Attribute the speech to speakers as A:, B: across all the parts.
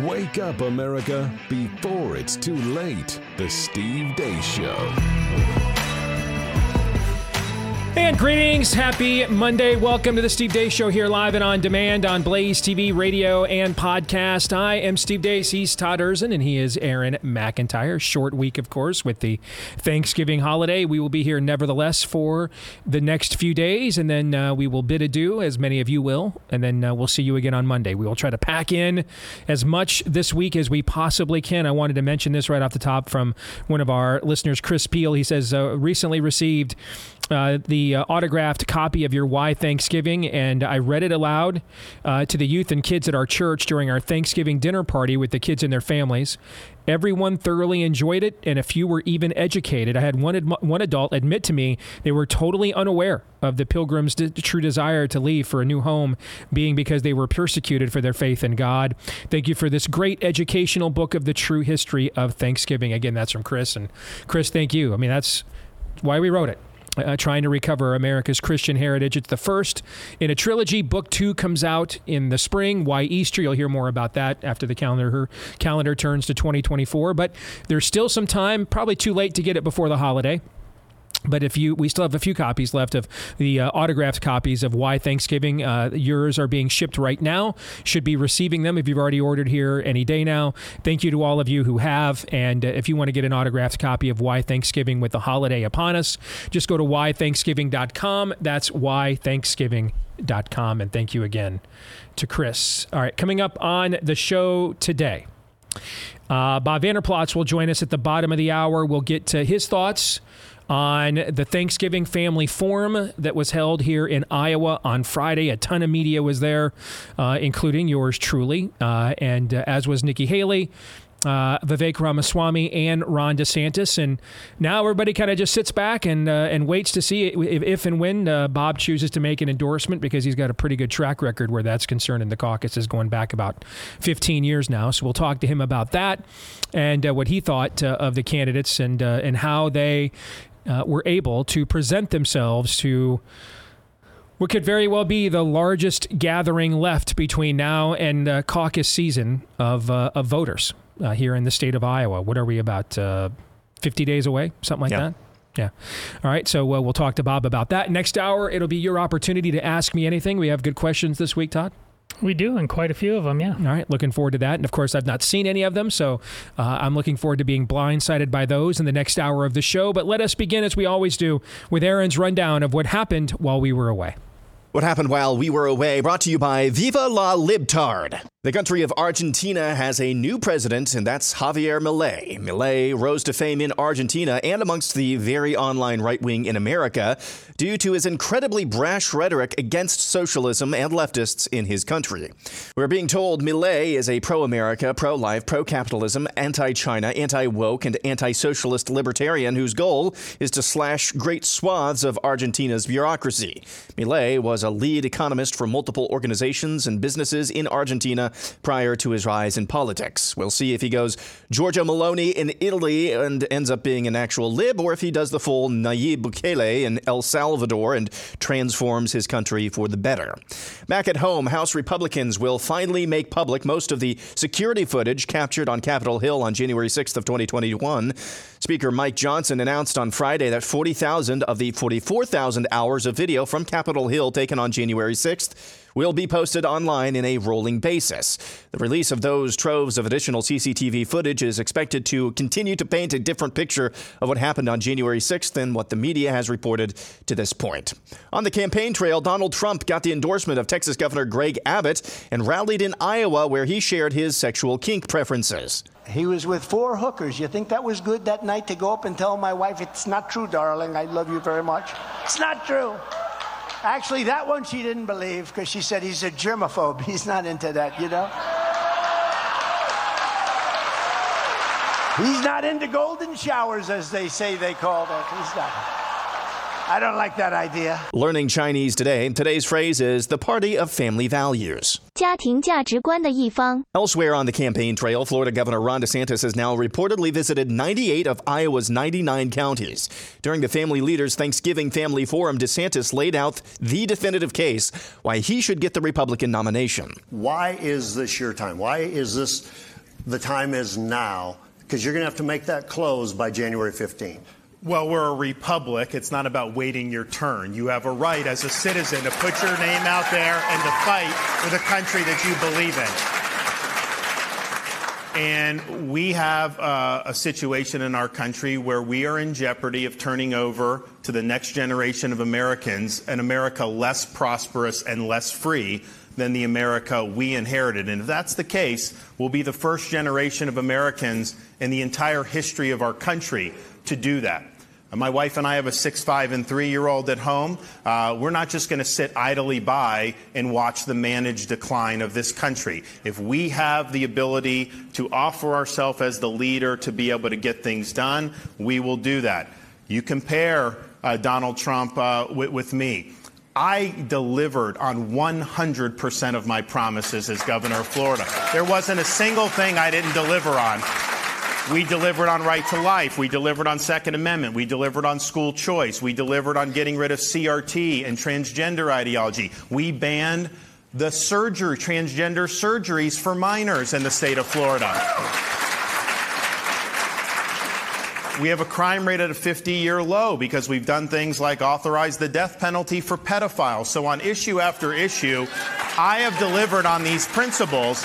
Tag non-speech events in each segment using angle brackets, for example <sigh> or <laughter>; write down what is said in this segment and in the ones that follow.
A: Wake up, America, before it's too late. The Steve Deace Show.
B: And greetings. Happy Monday. Welcome to the Steve Deace Show here live and on demand on Blaze TV, radio, and podcast. I am Steve Deace. He's Todd Erzen, and he is Aaron McIntyre. Short week, of course, with the Thanksgiving holiday. We will be here nevertheless for the next few days, and then uh, we will bid adieu, as many of you will, and then uh, we'll see you again on Monday. We will try to pack in as much this week as we possibly can. I wanted to mention this right off the top from one of our listeners, Chris Peel. He says, uh, recently received uh, the uh, autographed copy of your Why Thanksgiving, and I read it aloud uh, to the youth and kids at our church during our Thanksgiving dinner party with the kids and their families. Everyone thoroughly enjoyed it, and a few were even educated. I had one one adult admit to me they were totally unaware of the pilgrims' d- true desire to leave for a new home, being because they were persecuted for their faith in God. Thank you for this great educational book of the true history of Thanksgiving. Again, that's from Chris, and Chris, thank you. I mean, that's why we wrote it uh, trying to recover America's Christian heritage. It's the first in a trilogy. Book two comes out in the spring. Why Easter? You'll hear more about that after the calendar her calendar turns to 2024. But there's still some time. Probably too late to get it before the holiday. But if you, we still have a few copies left of the uh, autographed copies of Why Thanksgiving. Uh, yours are being shipped right now. Should be receiving them if you've already ordered here any day now. Thank you to all of you who have. And uh, if you want to get an autographed copy of Why Thanksgiving with the holiday upon us, just go to whythanksgiving.com. That's whythanksgiving.com. And thank you again to Chris. All right, coming up on the show today. Uh, Bob Vander Plaats will join us at the bottom of the hour. We'll get to his thoughts on the Thanksgiving Family Forum that was held here in Iowa on Friday. A ton of media was there, uh, including yours truly, uh, and uh, as was Nikki Haley. Uh, Vivek Ramaswamy and Ron DeSantis, and now everybody kind of just sits back and uh, and waits to see if, if and when uh, Bob chooses to make an endorsement because he's got a pretty good track record where that's concerned in the caucuses going back about 15 years now. So we'll talk to him about that and what he thought of the candidates and and how they uh, were able to present themselves to what could very well be the largest gathering left between now and uh, caucus season of, uh, of voters uh, here in the state of Iowa. What are we about uh, 50 days away? Something like
C: Yeah.
B: that? Yeah. All right. So uh, we'll talk to Bob about that. Next hour, it'll be your opportunity to ask me anything. We have good questions this week, Todd.
D: We do, and quite a few of them, yeah.
B: All right, looking forward to that. And of course, I've not seen any of them, so uh, I'm looking forward to being blindsided by those in the next hour of the show. But let us begin, as we always do, with Aaron's rundown of what happened while we were away.
C: What happened while we were away brought to you by Viva la Libtard. The country of Argentina has a new president, and that's Javier Milei. Milei rose to fame in Argentina and amongst the very online right wing in America due to his incredibly brash rhetoric against socialism and leftists in his country. We're being told Milei is a pro America, pro life, pro capitalism, anti China, anti woke, and anti socialist libertarian whose goal is to slash great swaths of Argentina's bureaucracy. Milei was a lead economist for multiple organizations and businesses in Argentina prior to his rise in politics. We'll see if he goes Giorgia Meloni in Italy and ends up being an actual lib, or if he does the full Nayib Bukele in El Salvador and transforms his country for the better. Back at home, House Republicans will finally make public most of the security footage captured on Capitol Hill on January 6th of 2021. Speaker Mike Johnson announced on Friday that 40,000 of the 44,000 hours of video from Capitol Hill taken on January 6th will be posted online in a rolling basis. The release of those troves of additional CCTV footage is expected to continue to paint a different picture of what happened on January 6th than what the media has reported to this point. On the campaign trail, Donald Trump got the endorsement of Texas Governor Greg Abbott and rallied in Iowa where he shared his sexual kink preferences.
E: He was with four hookers. You think that was good that night to go up and tell my wife, it's not true, darling. I love you very much. It's not true. Actually, that one she didn't believe because she said he's a germaphobe. <laughs> He's not into that, you know? He's not into golden showers, as they say they call that. He's not. I don't like that idea.
C: Learning Chinese today, today's phrase is the party of family values.
F: 家庭价值观的一方。
C: Elsewhere on the campaign trail, Florida Governor Ron DeSantis has now reportedly visited 98 of Iowa's 99 counties. During the Family Leaders Thanksgiving Family Forum, DeSantis laid out the definitive case why he should get the Republican nomination.
G: Why is this your time? Why is this the time is now? Because you're going to have to make that close by January 15th.
H: Well, we're a republic. It's not about waiting your turn. You have a right as a citizen to put your name out there and to fight for the country that you believe in. And we have uh, a situation in our country where we are in jeopardy of turning over to the next generation of Americans an America less prosperous and less free than the America we inherited. And if that's the case, we'll be the first generation of Americans in the entire history of our country to do that. My wife and I have a six, five, and three year old at home. Uh, we're not just going to sit idly by and watch the managed decline of this country. If we have the ability to offer ourselves as the leader to be able to get things done, we will do that. You compare uh, Donald Trump uh, with, with me. I delivered on 100% of my promises as governor of Florida. There wasn't a single thing I didn't deliver on. We delivered on right to life. We delivered on Second Amendment. We delivered on school choice. We delivered on getting rid of CRT and transgender ideology. We banned the surgery, transgender surgeries for minors in the state of Florida. We have a crime rate at a 50 year low because we've done things like authorize the death penalty for pedophiles. So, on issue after issue, I have delivered on these principles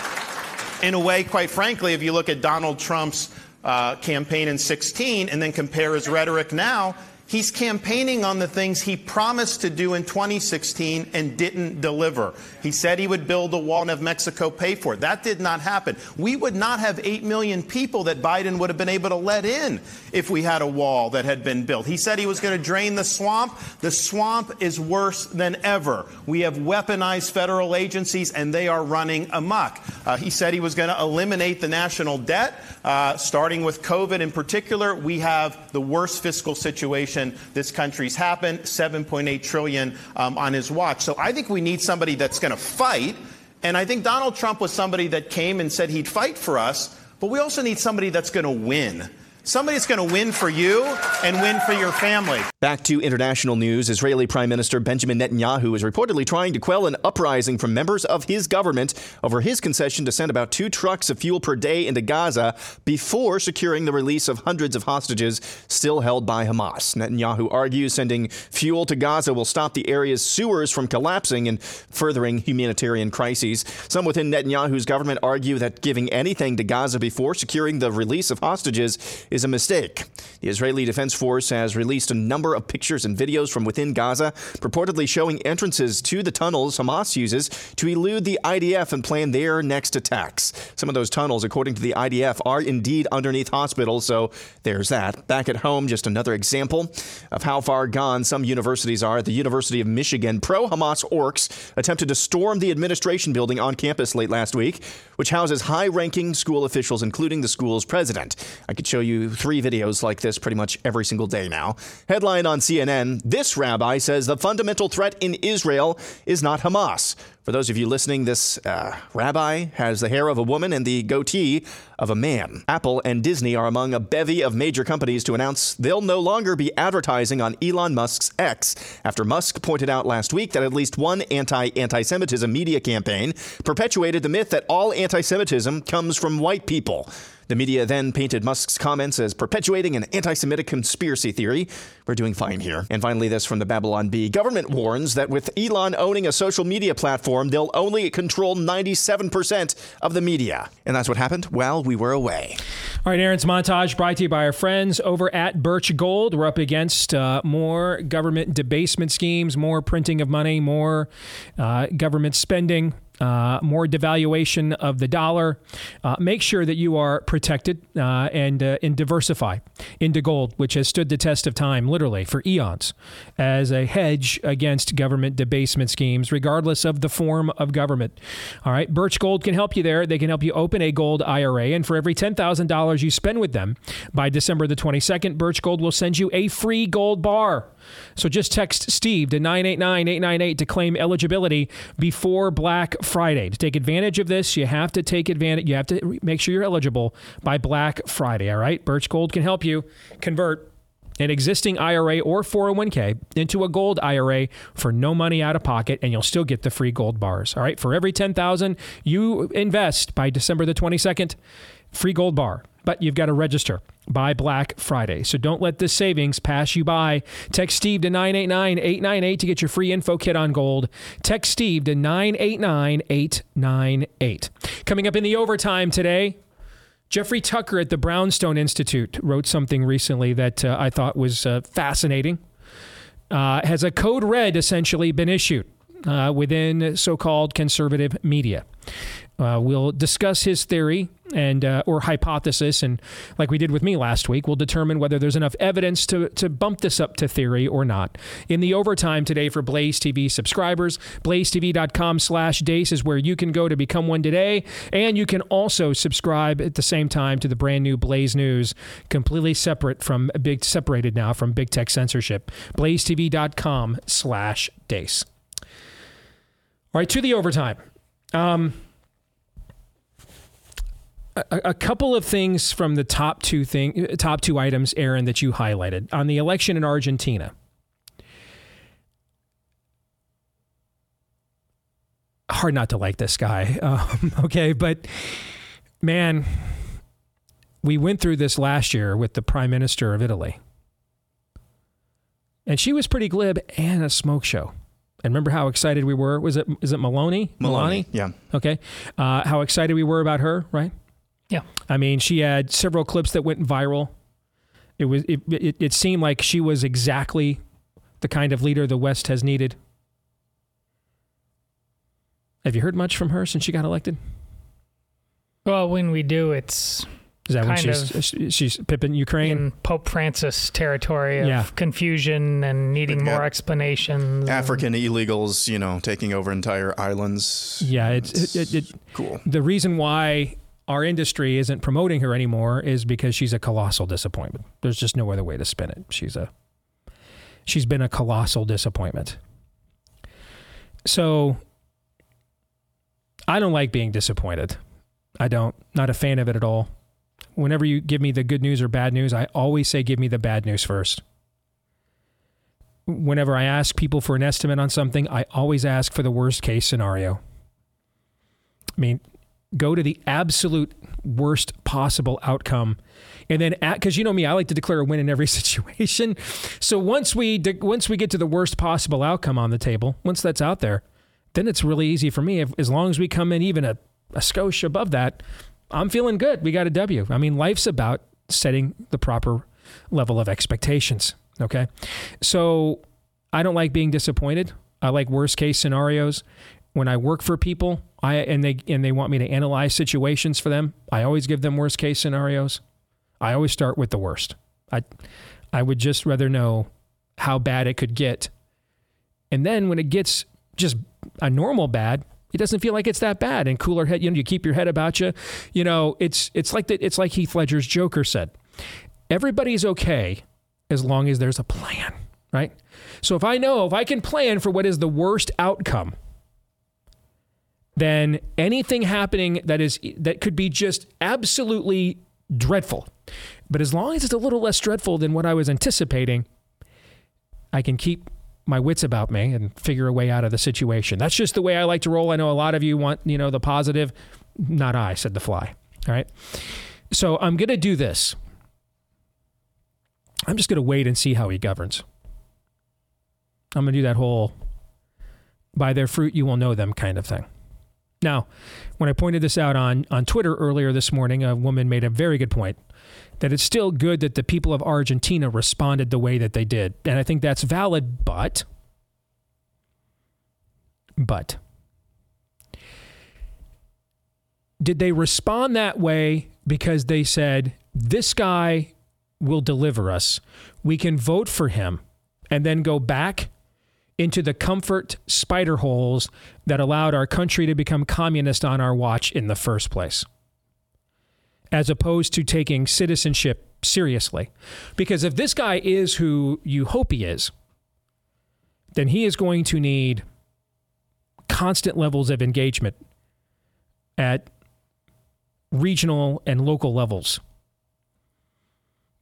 H: in a way, quite frankly, if you look at Donald Trump's uh, campaign in 16 and then compare his rhetoric now, he's campaigning on the things he promised to do in 2016 and didn't deliver. He said he would build a wall and have Mexico pay for it. That did not happen. We would not have 8 million people that Biden would have been able to let in if we had a wall that had been built. He said he was going to drain the swamp. The swamp is worse than ever. We have weaponized federal agencies and they are running amok. Uh, he said he was going to eliminate the national debt, uh, starting with COVID in particular. We have the worst fiscal situation this country's happened, 7.8 trillion um, on his watch. So I think we need somebody that's going to fight. And I think Donald Trump was somebody that came and said he'd fight for us, but we also need somebody that's going to win. Somebody that's going to win for you and win for your family.
C: Back to international news, Israeli Prime Minister Benjamin Netanyahu is reportedly trying to quell an uprising from members of his government over his concession to send about two trucks of fuel per day into Gaza before securing the release of hundreds of hostages still held by Hamas. Netanyahu argues sending fuel to Gaza will stop the area's sewers from collapsing and furthering humanitarian crises. Some within Netanyahu's government argue that giving anything to Gaza before securing the release of hostages a mistake. The Israeli Defense Force has released a number of pictures and videos from within Gaza, purportedly showing entrances to the tunnels Hamas uses to elude the IDF and plan their next attacks. Some of those tunnels, according to the IDF, are indeed underneath hospitals, so there's that. Back at home, just another example of how far gone some universities are. At the University of Michigan, pro Hamas orcs attempted to storm the administration building on campus late last week, which houses high ranking school officials, including the school's president. I could show you three videos like this pretty much every single day now. Headline on CNN This rabbi says the fundamental threat in Israel is not Hamas. For those of you listening, this uh, rabbi has the hair of a woman and the goatee of a man. Apple and Disney are among a bevy of major companies to announce they'll no longer be advertising on Elon Musk's X after Musk pointed out last week that at least one anti anti Semitism media campaign perpetuated the myth that all anti Semitism comes from white people. The media then painted Musk's comments as perpetuating an anti Semitic conspiracy theory. We're doing fine here. And finally, this from the Babylon Bee. Government warns that with Elon owning a social media platform, they'll only control 97% of the media. And that's what happened while we were away.
B: All right, Aaron's montage brought to you by our friends over at Birch Gold. We're up against uh, more government debasement schemes, more printing of money, more uh, government spending. Uh, more devaluation of the dollar. Uh, make sure that you are protected uh, and uh, and diversify into gold, which has stood the test of time, literally for eons, as a hedge against government debasement schemes, regardless of the form of government. All right, Birch Gold can help you there. They can help you open a gold IRA, and for every ten thousand dollars you spend with them by December the twenty second, Birch Gold will send you a free gold bar. So just text Steve to 989 898 to claim eligibility before Black Friday. To take advantage of this, you have to take advantage, you have to make sure you're eligible by Black Friday, all right? Birch Gold can help you convert an existing IRA or 401k into a gold IRA for no money out of pocket and you'll still get the free gold bars. All right, for every 10,000 you invest by December the 22nd, free gold bar. But you've got to register by Black Friday. So don't let this savings pass you by. Text Steve to 989 898 to get your free info kit on gold. Text Steve to 989 898. Coming up in the overtime today, Jeffrey Tucker at the Brownstone Institute wrote something recently that uh, I thought was uh, fascinating. Uh, has a code red essentially been issued uh, within so called conservative media? Uh, we'll discuss his theory and uh, or hypothesis, and like we did with me last week, we'll determine whether there's enough evidence to to bump this up to theory or not. In the overtime today for Blaze TV subscribers, blazetv.com/deace is where you can go to become one today, and you can also subscribe at the same time to the brand new Blaze News, completely separate from big separated now from big tech censorship. BlazeTV.com/deace. All right, to the overtime. Um, a, a, couple of things from the top two thing, top two items, Aaron, that you highlighted on the election in Argentina. Hard not to like this guy, <laughs> um, okay, but man, we went through this last year with the prime minister of Italy, and she was pretty glib and a smoke show. And remember how excited we were? Was it is it Maloney?
C: Maloney, yeah.
B: Okay, uh, how excited we were about her, right?
D: Yeah.
B: I mean, she had several clips that went viral. It was it, it, it seemed like she was exactly the kind of leader the West has needed. Have you heard much from her since she got elected?
D: Well, when we do, it's
B: is that when
D: kind
B: she's
D: of uh,
B: she's pipping Ukraine?
D: in Pope Francis territory of
B: Yeah.
D: confusion and needing
C: We've
D: more explanations.
C: African illegals, you know, taking over entire islands.
B: Yeah, it's it, it, it,
C: cool.
B: the reason why our industry isn't promoting her anymore is because she's a colossal disappointment. There's just no other way to spin it. She's a she's been a colossal disappointment. So I don't like being disappointed. I don't. Not a fan of it at all. Whenever you give me the good news or bad news, I always say give me the bad news first. Whenever I ask people for an estimate on something, I always ask for the worst case scenario. I mean, go to the absolute worst possible outcome. And then because you know me i like to declare a win in every <laughs> situation. So once we de- once we get to the worst possible outcome on the table once that's out there then it's really easy for me. If, as long as we come in even a, a skosh above that i'm feeling good. We got a w. I mean life's about setting the proper level of expectations okay? So i don't like being disappointed. I like worst case scenarios when I work for people, I and they and they want me to analyze situations for them, I always give them worst case scenarios. I always start with the worst. I I would just rather know how bad it could get. And then when it gets just a normal bad, it doesn't feel like it's that bad. And cooler head, you know, you keep your head about you. You know, it's it's like that it's like Heath Ledger's Joker said. Everybody's okay as long as there's a plan, right? So if I know if I can plan for what is the worst outcome, then anything happening that is that could be just absolutely dreadful. But as long as it's a little less dreadful than what I was anticipating, I can keep my wits about me and figure a way out of the situation. That's just the way I like to roll. I know a lot of you want, you know, the positive. Not I, said the fly. All right. So I'm going to do this. I'm just going to wait and see how he governs. I'm going to do that whole by their fruit you will know them kind of thing. Now, when I pointed this out on, on Twitter earlier this morning, a woman made a very good point that it's still good that the people of Argentina responded the way that they did. And I think that's valid, but, but, did they respond that way because they said, this guy will deliver us? We can vote for him and then go back into the comfort spider holes that allowed our country to become communist on our watch in the first place, as opposed to taking citizenship seriously. Because if this guy is who you hope he is, then he is going to need constant levels of engagement at regional and local levels.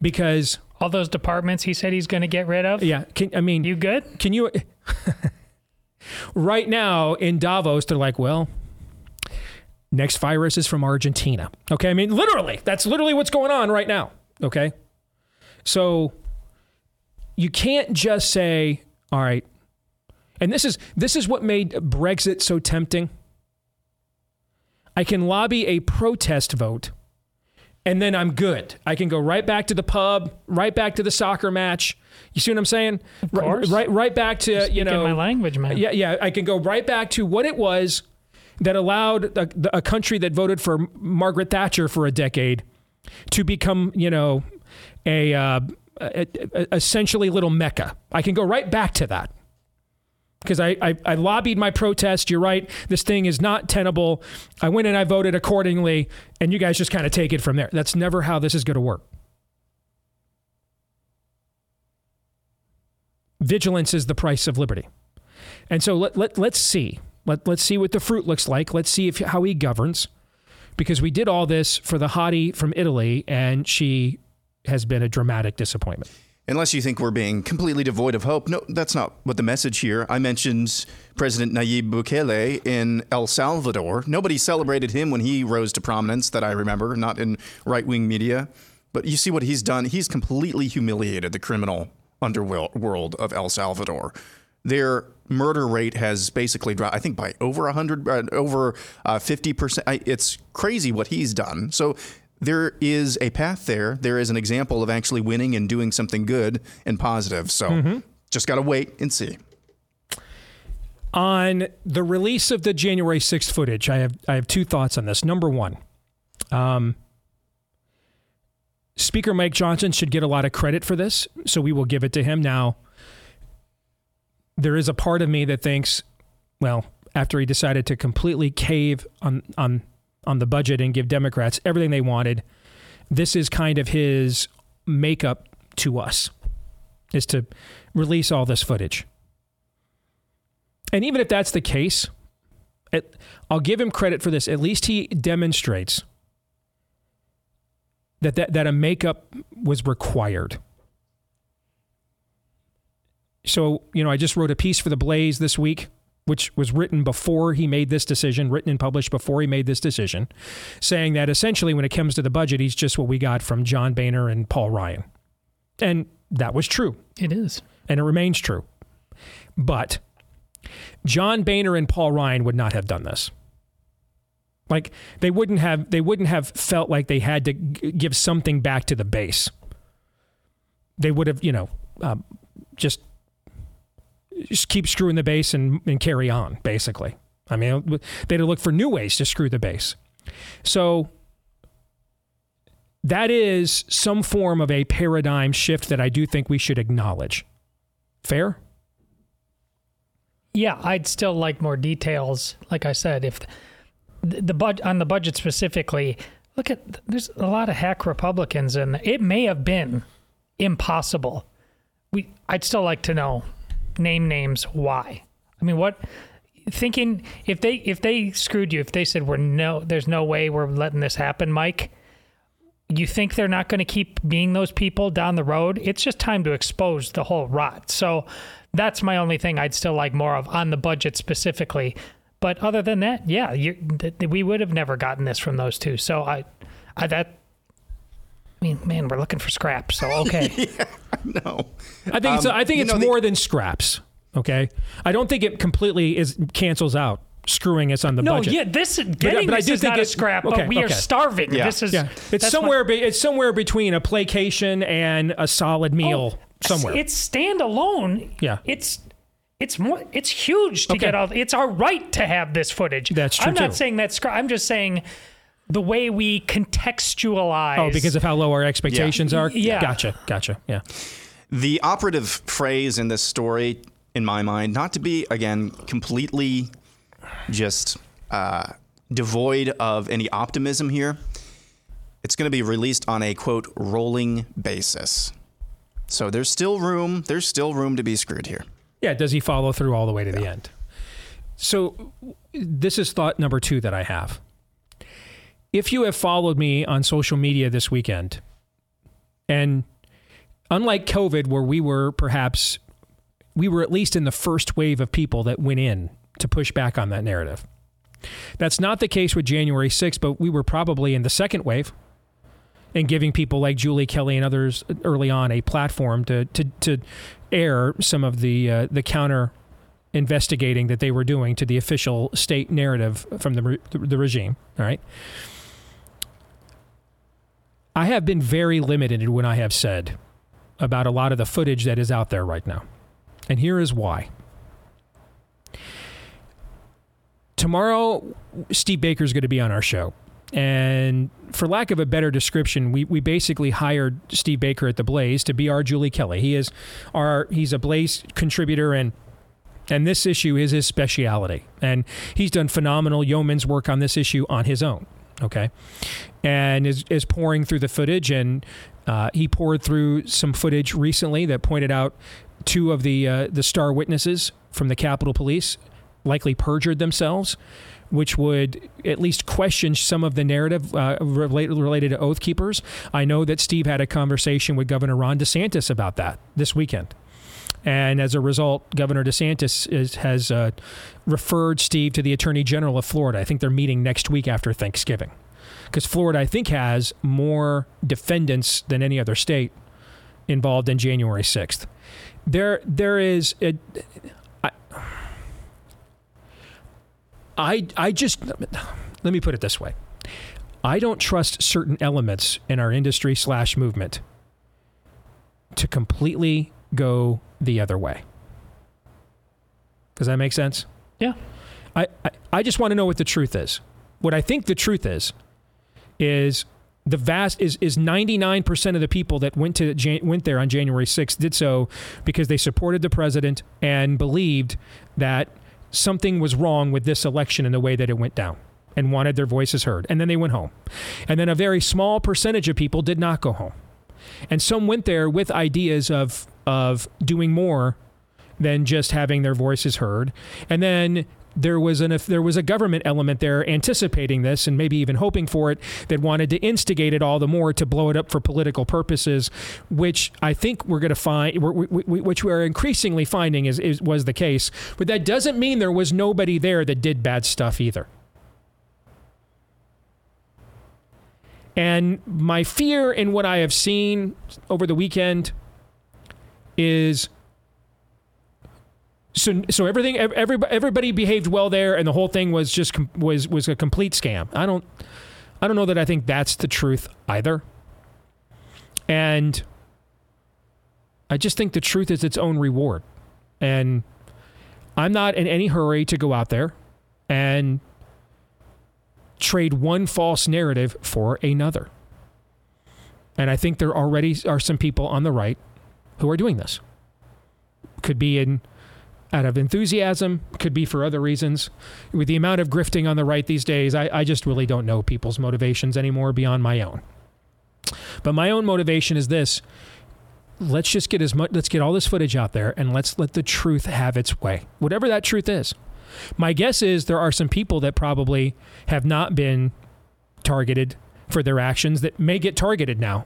B: Because
D: All those departments he said he's going to get rid of.
B: yeah, can, I mean,
D: You good?
B: can you <laughs> right now in Davos they're like, well, next virus is from Argentina. Okay? I mean, literally, that's literally what's going on right now, okay? So you can't just say, all right, and this is this is what made Brexit so tempting. I can lobby a protest vote and then I'm good. I can go right back to the pub, right back to the soccer match. You see what I'm saying? Of
D: course.
B: Right, right, right back to you know
D: my language, man.
B: Yeah, yeah. I can go right back to what it was that allowed a, a country that voted for Margaret Thatcher for a decade to become, you know, a, uh, a, a essentially little mecca. I can go right back to that because I, I, I lobbied my protest. You're right. This thing is not tenable. I went and I voted accordingly, and you guys just kind of take it from there. That's never how this is going to work. Vigilance is the price of liberty. And so let, let, let's see. Let, let's see what the fruit looks like. Let's see if, how he governs. Because we did all this for the hottie from Italy, and she has been a dramatic disappointment.
C: Unless you think we're being completely devoid of hope. No, that's not what the message here. I mentioned President Nayib Bukele in El Salvador. Nobody celebrated him when he rose to prominence that I remember, not in right wing media. But you see what he's done. He's completely humiliated the criminal underworld of El Salvador. Their murder rate has basically dropped, I think, by over 100, uh, over uh, 50%. I, it's crazy what he's done. So there is a path there. There is an example of actually winning and doing something good and positive. So just got to wait and see.
B: On the release of the January 6th footage, I have I have two thoughts on this. Number one, um, Speaker Mike Johnson should get a lot of credit for this, so we will give it to him. Now, there is a part of me that thinks, well, after he decided to completely cave on on on the budget and give Democrats everything they wanted, this is kind of his makeup to us, is to release all this footage. And even if that's the case, it, I'll give him credit for this. At least he demonstrates that, that, that a makeup was required. So, you know, I just wrote a piece for The Blaze this week, which was written before he made this decision, written and published before he made this decision, saying that essentially when it comes to the budget, he's just what we got from John Boehner and Paul Ryan. And that was true
D: It is.
B: and it remains true. But John Boehner and Paul Ryan would not have done this. Like they wouldn't have they wouldn't have felt like they had to g- give something back to the base. They would have, you know, um, just just keep screwing the base and, and carry on. Basically, I mean, they'd have looked for new ways to screw the base. So that is some form of a paradigm shift that I do think we should acknowledge. Fair?
D: Yeah, I'd still like more details. Like I said, if the, the on the budget specifically, look at there's a lot of hack Republicans, and it may have been impossible. We, I'd still like to know, name names, why. I mean, what? Thinking if they if they screwed you, if they said we're no, there's no way we're letting this happen, Mike. You think they're not going to keep being those people down the road? It's just time to expose the whole rot. So that's my only thing I'd still like more of on the budget specifically. But other than that, yeah, you, th- we would have never gotten this from those two. So I, I that. I mean, man, we're looking for scraps. So okay, <laughs>
C: No.
B: I think it's,
C: Um,
B: I think it's
C: know, the-
B: more than scraps. Okay, I don't think it completely is cancels out screwing us on the
D: no,
B: budget.
D: yeah, this getting
B: but I
D: this
B: do
D: is
B: think
D: not a scrap,
B: okay,
D: but we are starving.
C: Yeah.
D: This is
B: yeah, it's somewhere.
D: my-
B: be, it's somewhere between a placation and a solid meal. somewhere.
D: It's standalone.
B: Yeah.
D: It's it's more it's huge to
B: Okay.
D: get all it's our right to have this footage.
B: That's true,
D: I'm not
B: too.
D: saying that's scra- I'm just saying the way we contextualize
B: oh, because of how low our expectations are.
D: Yeah.
B: Gotcha. Gotcha. Yeah.
C: The operative phrase in this story, in my mind, not to be, again, completely just uh, devoid of any optimism here, it's going to be released on a quote, rolling basis. So there's still room, there's still room to be screwed here.
B: Yeah, does he follow through all the way to the end? So, this is thought number two that I have. If you have followed me on social media this weekend, and unlike COVID, where we were perhaps, we were at least in the first wave of people that went in to push back on that narrative. That's not the case with January 6th, but we were probably in the second wave and giving people like Julie Kelly and others early on a platform to to, to air some of the uh, the counter investigating that they were doing to the official state narrative from the re- the regime. All right. I have been very limited in what I have said about a lot of the footage that is out there right now. And here is why. Tomorrow, Steve Baker is going to be on our show. And for lack of a better description, we, we basically hired Steve Baker at the Blaze to be our Julie Kelly. He is our he's a Blaze contributor and and this issue is his speciality. And he's done phenomenal yeoman's work on this issue on his own. Okay. And is, is pouring through the footage. And uh, he poured through some footage recently that pointed out two of the, uh, the star witnesses from the Capitol Police likely perjured themselves, which would at least question some of the narrative uh, related, related to Oath Keepers. I know that Steve had a conversation with Governor Ron DeSantis about that this weekend. And as a result, Governor DeSantis is, has uh, referred Steve to the Attorney General of Florida. I think they're meeting next week after Thanksgiving. Because Florida, I think, has more defendants than any other state involved in January 6th. There, there is. I, I just. Let me put it this way I don't trust certain elements in our industry slash movement to completely go the other way. Does that make sense?
D: Yeah.
B: I, I, I just want to know what the truth is. What I think the truth is, is the vast is is 99% of the people that went to Jan, went there on January 6th did so because they supported the president and believed that something was wrong with this election and the way that it went down and wanted their voices heard and then they went home. And then a very small percentage of people did not go home. And some went there with ideas of of doing more than just having their voices heard. And then there was an if there was a government element there anticipating this and maybe even hoping for it that wanted to instigate it all the more to blow it up for political purposes, which I think we're going to find, we, we, which we are increasingly finding is, is was the case. But that doesn't mean there was nobody there that did bad stuff either. And my fear in what I have seen over the weekend is so so everything everybody everybody behaved well there and the whole thing was just was was a complete scam. I don't I don't know that I think that's the truth either. And I just think the truth is its own reward. And I'm not in any hurry to go out there and trade one false narrative for another. And I think there already are some people on the right who are doing this. Could be in out of enthusiasm, could be for other reasons. With the amount of grifting on the right these days, I, I just really don't know people's motivations anymore beyond my own. But my own motivation is this let's just get as much let's get all this footage out there and let's let the truth have its way whatever that truth is my guess is there are some people that probably have not been targeted for their actions that may get targeted now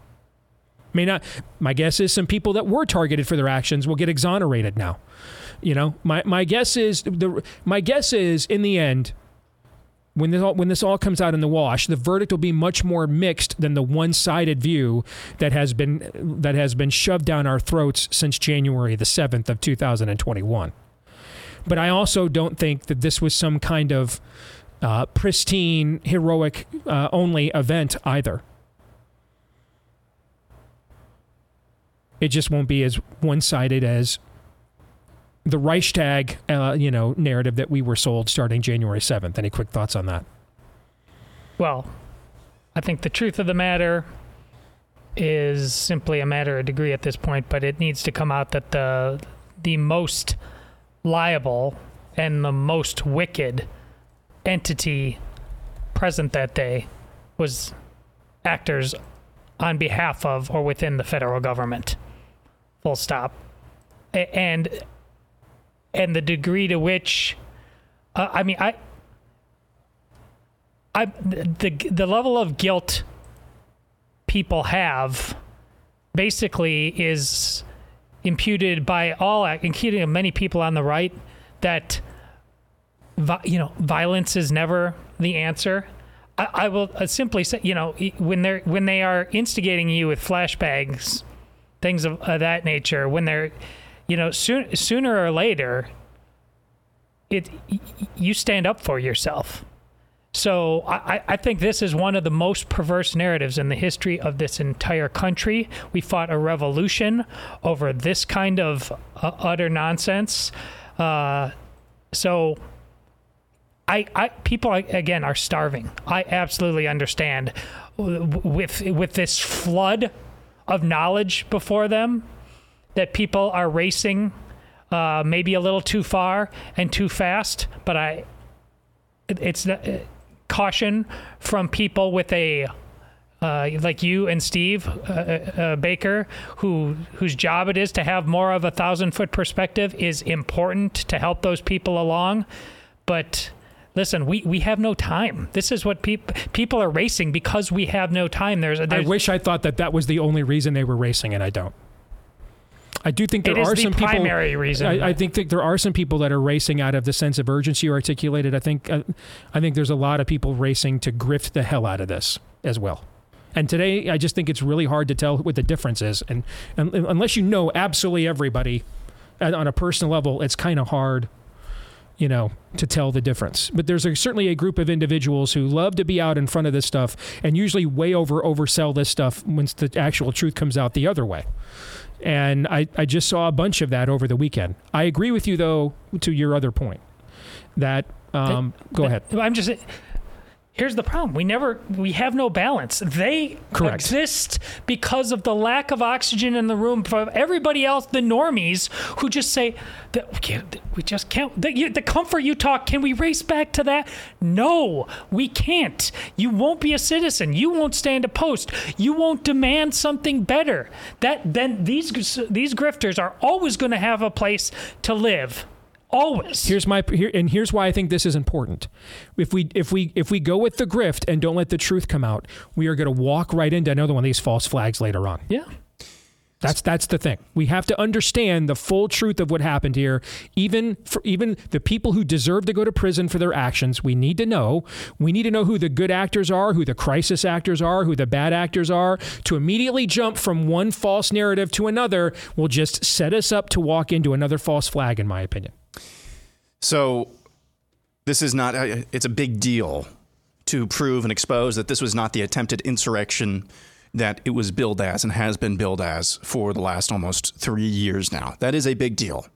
B: May not. My guess is some people that were targeted for their actions will get exonerated now. You know, my my guess is the my guess is in the end, when this all, when this all comes out in the wash, the verdict will be much more mixed than the one-sided view that has been that has been shoved down our throats since January the seventh of 2021. But I also don't think that this was some kind of uh, pristine, heroic uh, only event either. It just won't be as one sided as the Reichstag, uh, you know, narrative that we were sold starting January 7th. Any quick thoughts on that?
D: Well, I think the truth of the matter is simply a matter of degree at this point, but it needs to come out that the the most liable and the most wicked entity present that day was actors on behalf of or within the federal government full stop. And and the degree to which, uh, I mean, I, I, the the level of guilt people have, basically, is imputed by all, including many people on the right, that, you know, violence is never the answer. I, will uh, simply say, you know, when they're when they are instigating you with flashbangs, things of, of that nature, when they're, you know, soon, sooner or later, it you stand up for yourself. So I, I think this is one of the most perverse narratives in the history of this entire country. We fought a revolution over this kind of uh, utter nonsense. Uh, so I, I people again are starving. I absolutely understand with with this flood of knowledge before them that people are racing uh, maybe a little too far and too fast. But I, it's uh, caution from people with a uh, like you and Steve uh, uh, Baker, who whose job it is to have more of a thousand foot perspective, is important to help those people along. But listen, we, we have no time. This is what people people are racing because we have no time. There's, there's
B: I wish I thought that that was the only reason they were racing, and I don't. I do think there
D: It is
B: are
D: the
B: some
D: primary
B: people.
D: reason.
B: I, I think that there are some people that are racing out of the sense of urgency you articulated. I think uh, I think there's a lot of people racing to grift the hell out of this as well. And today, I just think it's really hard to tell what the difference is. And, and unless you know absolutely everybody at, on a personal level, it's kind of hard, you know, to tell the difference. But there's a, certainly a group of individuals who love to be out in front of this stuff and usually way over oversell this stuff once the actual truth comes out the other way. And I, I just saw a bunch of that over the weekend. I agree with you, though, to your other point that, um, go ahead.
D: I'm just. Here's the problem. We never we have no balance. They
B: Correct.
D: exist because of the lack of oxygen in the room for everybody else, the normies, who just say that we, can't, we just can't. The, you, the comfort you talk, can we race back to that? No, we can't. You won't be a citizen. You won't stand a post. You won't demand something better. That then these these grifters are always going to have a place to live. Always.
B: Here's my here, and here's why I think this is important. If we if we if we go with the grift and don't let the truth come out, we are going to walk right into another one of these false flags later on.
D: Yeah.
B: That's that's the thing. We have to understand the full truth of what happened here. Even for even the people who deserve to go to prison for their actions, we need to know. We need to know who the good actors are, who the crisis actors are, who the bad actors are. To immediately jump from one false narrative to another will just set us up to walk into another false flag, in my opinion.
C: So this is not, uh, it's a big deal to prove and expose that this was not the attempted insurrection that it was billed as and has been billed as for the last almost three years now. That is a big deal.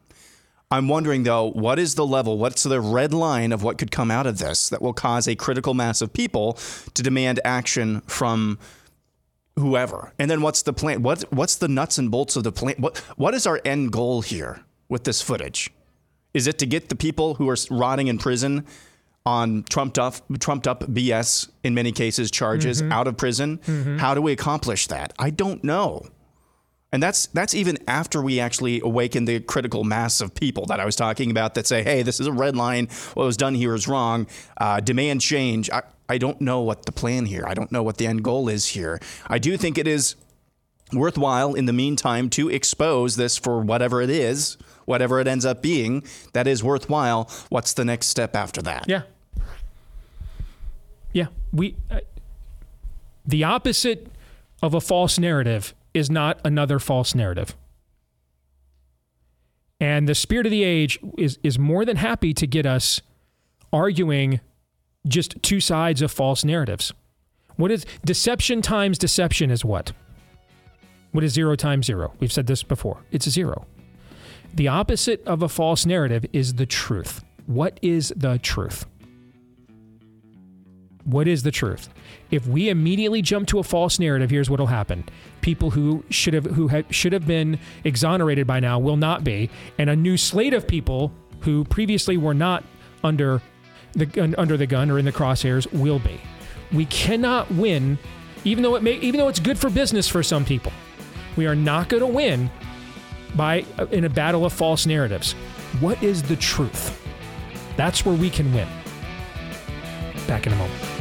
C: I'm wondering though, what is the level, what's the red line of what could come out of this that will cause a critical mass of people to demand action from whoever? And then what's the plan? What, what's the nuts and bolts of the plan? What, what is our end goal here with this footage? Is it to get the people who are rotting in prison on trumped up, trumped up BS in many cases charges out of prison? How do we accomplish that? I don't know. And that's that's even after we actually awaken the critical mass of people that I was talking about that say, "Hey, this is a red line. What was done here is wrong. Uh, demand change." I, I don't know what the plan here. I don't know what the end goal is here. I do think it is worthwhile in the meantime to expose this for whatever it is, whatever it ends up being. That is worthwhile. What's the next step after that?
B: Yeah. Yeah. We uh, the opposite of a false narrative is not another false narrative. And the spirit of the age is is more than happy to get us arguing just two sides of false narratives. What is deception times deception is what? What is zero times zero? We've said this before. It's a zero. The opposite of a false narrative is the truth. What is the truth? What is the truth? If we immediately jump to a false narrative, here's what'll happen: people who should have who should have been exonerated by now will not be, and a new slate of people who previously were not under the under the gun or in the crosshairs will be. We cannot win, even though it may even though it's good for business for some people. We are not going to win by uh, in a battle of false narratives. What is the truth? That's where we can win. Back in a moment.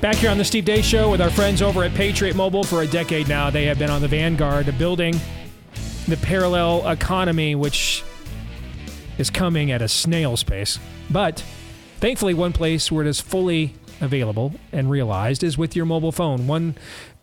B: Back here on the Steve Deace Show with our friends over at Patriot Mobile for a decade now. They have been on the vanguard of building the parallel economy, which is coming at a snail's pace. But thankfully, one place where it is fully available and realized is with your mobile phone. One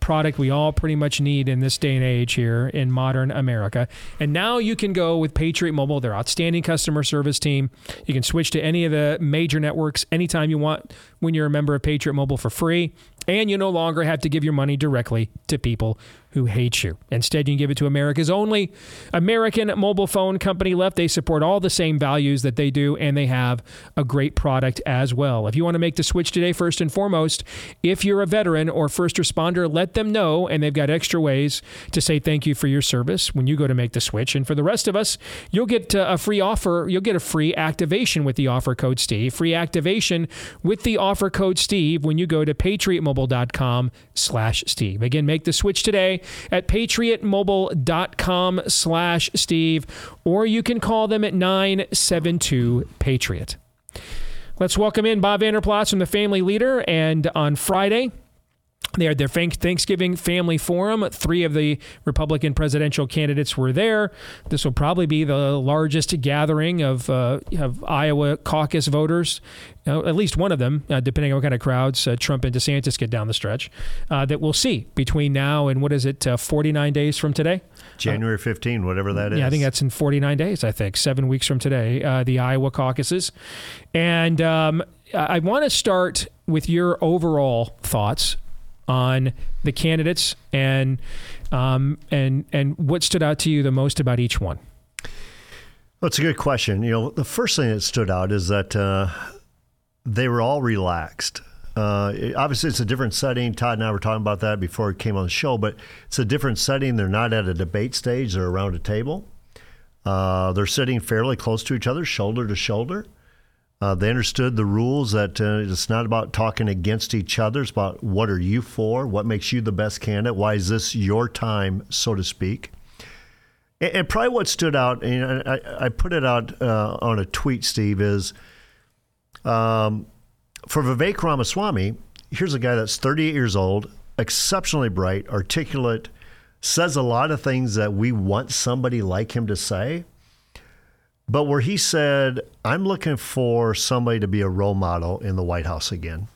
B: product we all pretty much need in this day and age here in modern America. And now you can go with Patriot Mobile, their outstanding customer service team. You can switch to any of the major networks anytime you want when you're a member of Patriot Mobile for free. And you no longer have to give your money directly to people who hate you. Instead, you can give it to America's only American mobile phone company left. They support all the same values that they do, and they have a great product as well. If you want to make the switch today, first and foremost, if you're a veteran or first responder, let them know, and they've got extra ways to say thank you for your service when you go to make the switch. And for the rest of us, you'll get uh, a free offer. You'll get a free activation with the offer code Steve. Free activation with the offer code Steve when you go to patriotmobile.com slash Steve. Again, make the switch today at patriotmobile.com slash Steve, or you can call them at 972 Patriot. Let's welcome in Bob Vander Plaats from the Family Leader. And on Friday, they had their Thanksgiving Family Forum. Three of the Republican presidential candidates were there. This will probably be the largest gathering of, uh, of Iowa caucus voters, uh, at least one of them, uh, depending on what kind of crowds uh, Trump and DeSantis get down the stretch, uh, that we'll see between now and what is it, uh, 49 days from today?
I: January 15, whatever that is.
B: Yeah, I think that's in 49 days, I think, seven weeks from today, uh, the Iowa caucuses. And um, I want to start with your overall thoughts on the candidates and um, and and what stood out to you the most about each one.
I: Well, it's a good question. You know, the first thing that stood out is that uh, they were all relaxed. Uh, obviously, it's a different setting. Todd and I were talking about that before it came on the show, but it's a different setting. They're not at a debate stage, they're around a table. Uh, they're sitting fairly close to each other, shoulder to shoulder. Uh, they understood the rules that uh, it's not about talking against each other. It's about what are you for? What makes you the best candidate? Why is this your time, so to speak? And, and probably what stood out, and I, I put it out uh, on a tweet, Steve, is um, for Vivek Ramaswamy, here's a guy that's 38 years old, exceptionally bright, articulate, says a lot of things that we want somebody like him to say. But where he said, I'm looking for somebody to be a role model in the White House again.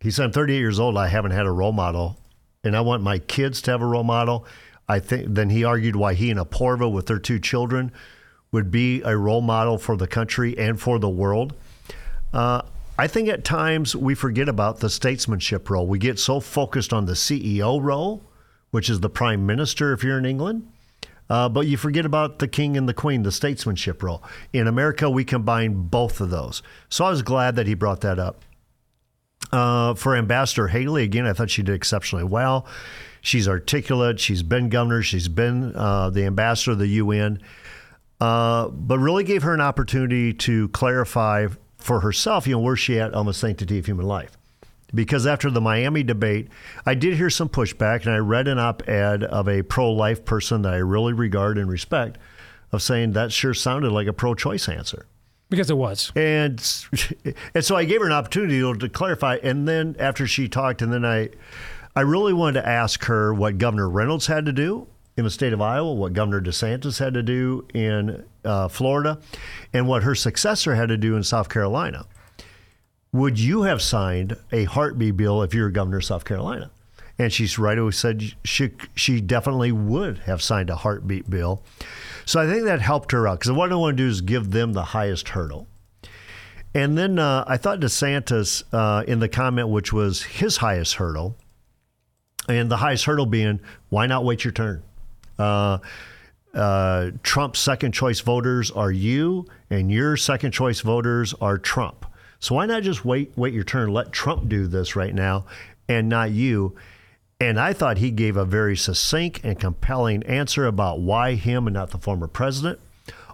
I: He said, I'm 38 years old. I haven't had a role model, and I want my kids to have a role model. I think then he argued why he and Apoorva, with their two children, would be a role model for the country and for the world. Uh, I think at times we forget about the statesmanship role. We get so focused on the CEO role, which is the prime minister if you're in England. Uh, but you forget about the king and the queen, the statesmanship role. In America, we combine both of those. So I was glad that he brought that up. Uh, for Ambassador Haley, again, I thought she did exceptionally well. She's articulate. She's been governor. She's been uh, the ambassador of the UN, uh, but really gave her an opportunity to clarify for herself, you know, where she at on the sanctity of human life. Because after the Miami debate, I did hear some pushback, and I read an op ed of a pro life person that I really regard and respect of saying that sure sounded like a pro choice answer.
B: Because it was.
I: And and so I gave her an opportunity to, to clarify. And then after she talked, and then I I really wanted to ask her what Governor Reynolds had to do in the state of Iowa, what Governor DeSantis had to do in uh, Florida, and what her successor had to do in South Carolina. Would you have signed a heartbeat bill if you were governor of South Carolina? And she's right away said she she definitely would have signed a heartbeat bill. So I think that helped her out because what I want to do is give them the highest hurdle. And then uh, I thought DeSantis uh, in the comment, which was his highest hurdle, and the highest hurdle being why not wait your turn? Uh, uh, Trump's second choice voters are you, and your second choice voters are Trump. So why not just wait wait your turn? Let Trump do this right now, and not you. And I thought he gave a very succinct and compelling answer about why him and not the former president.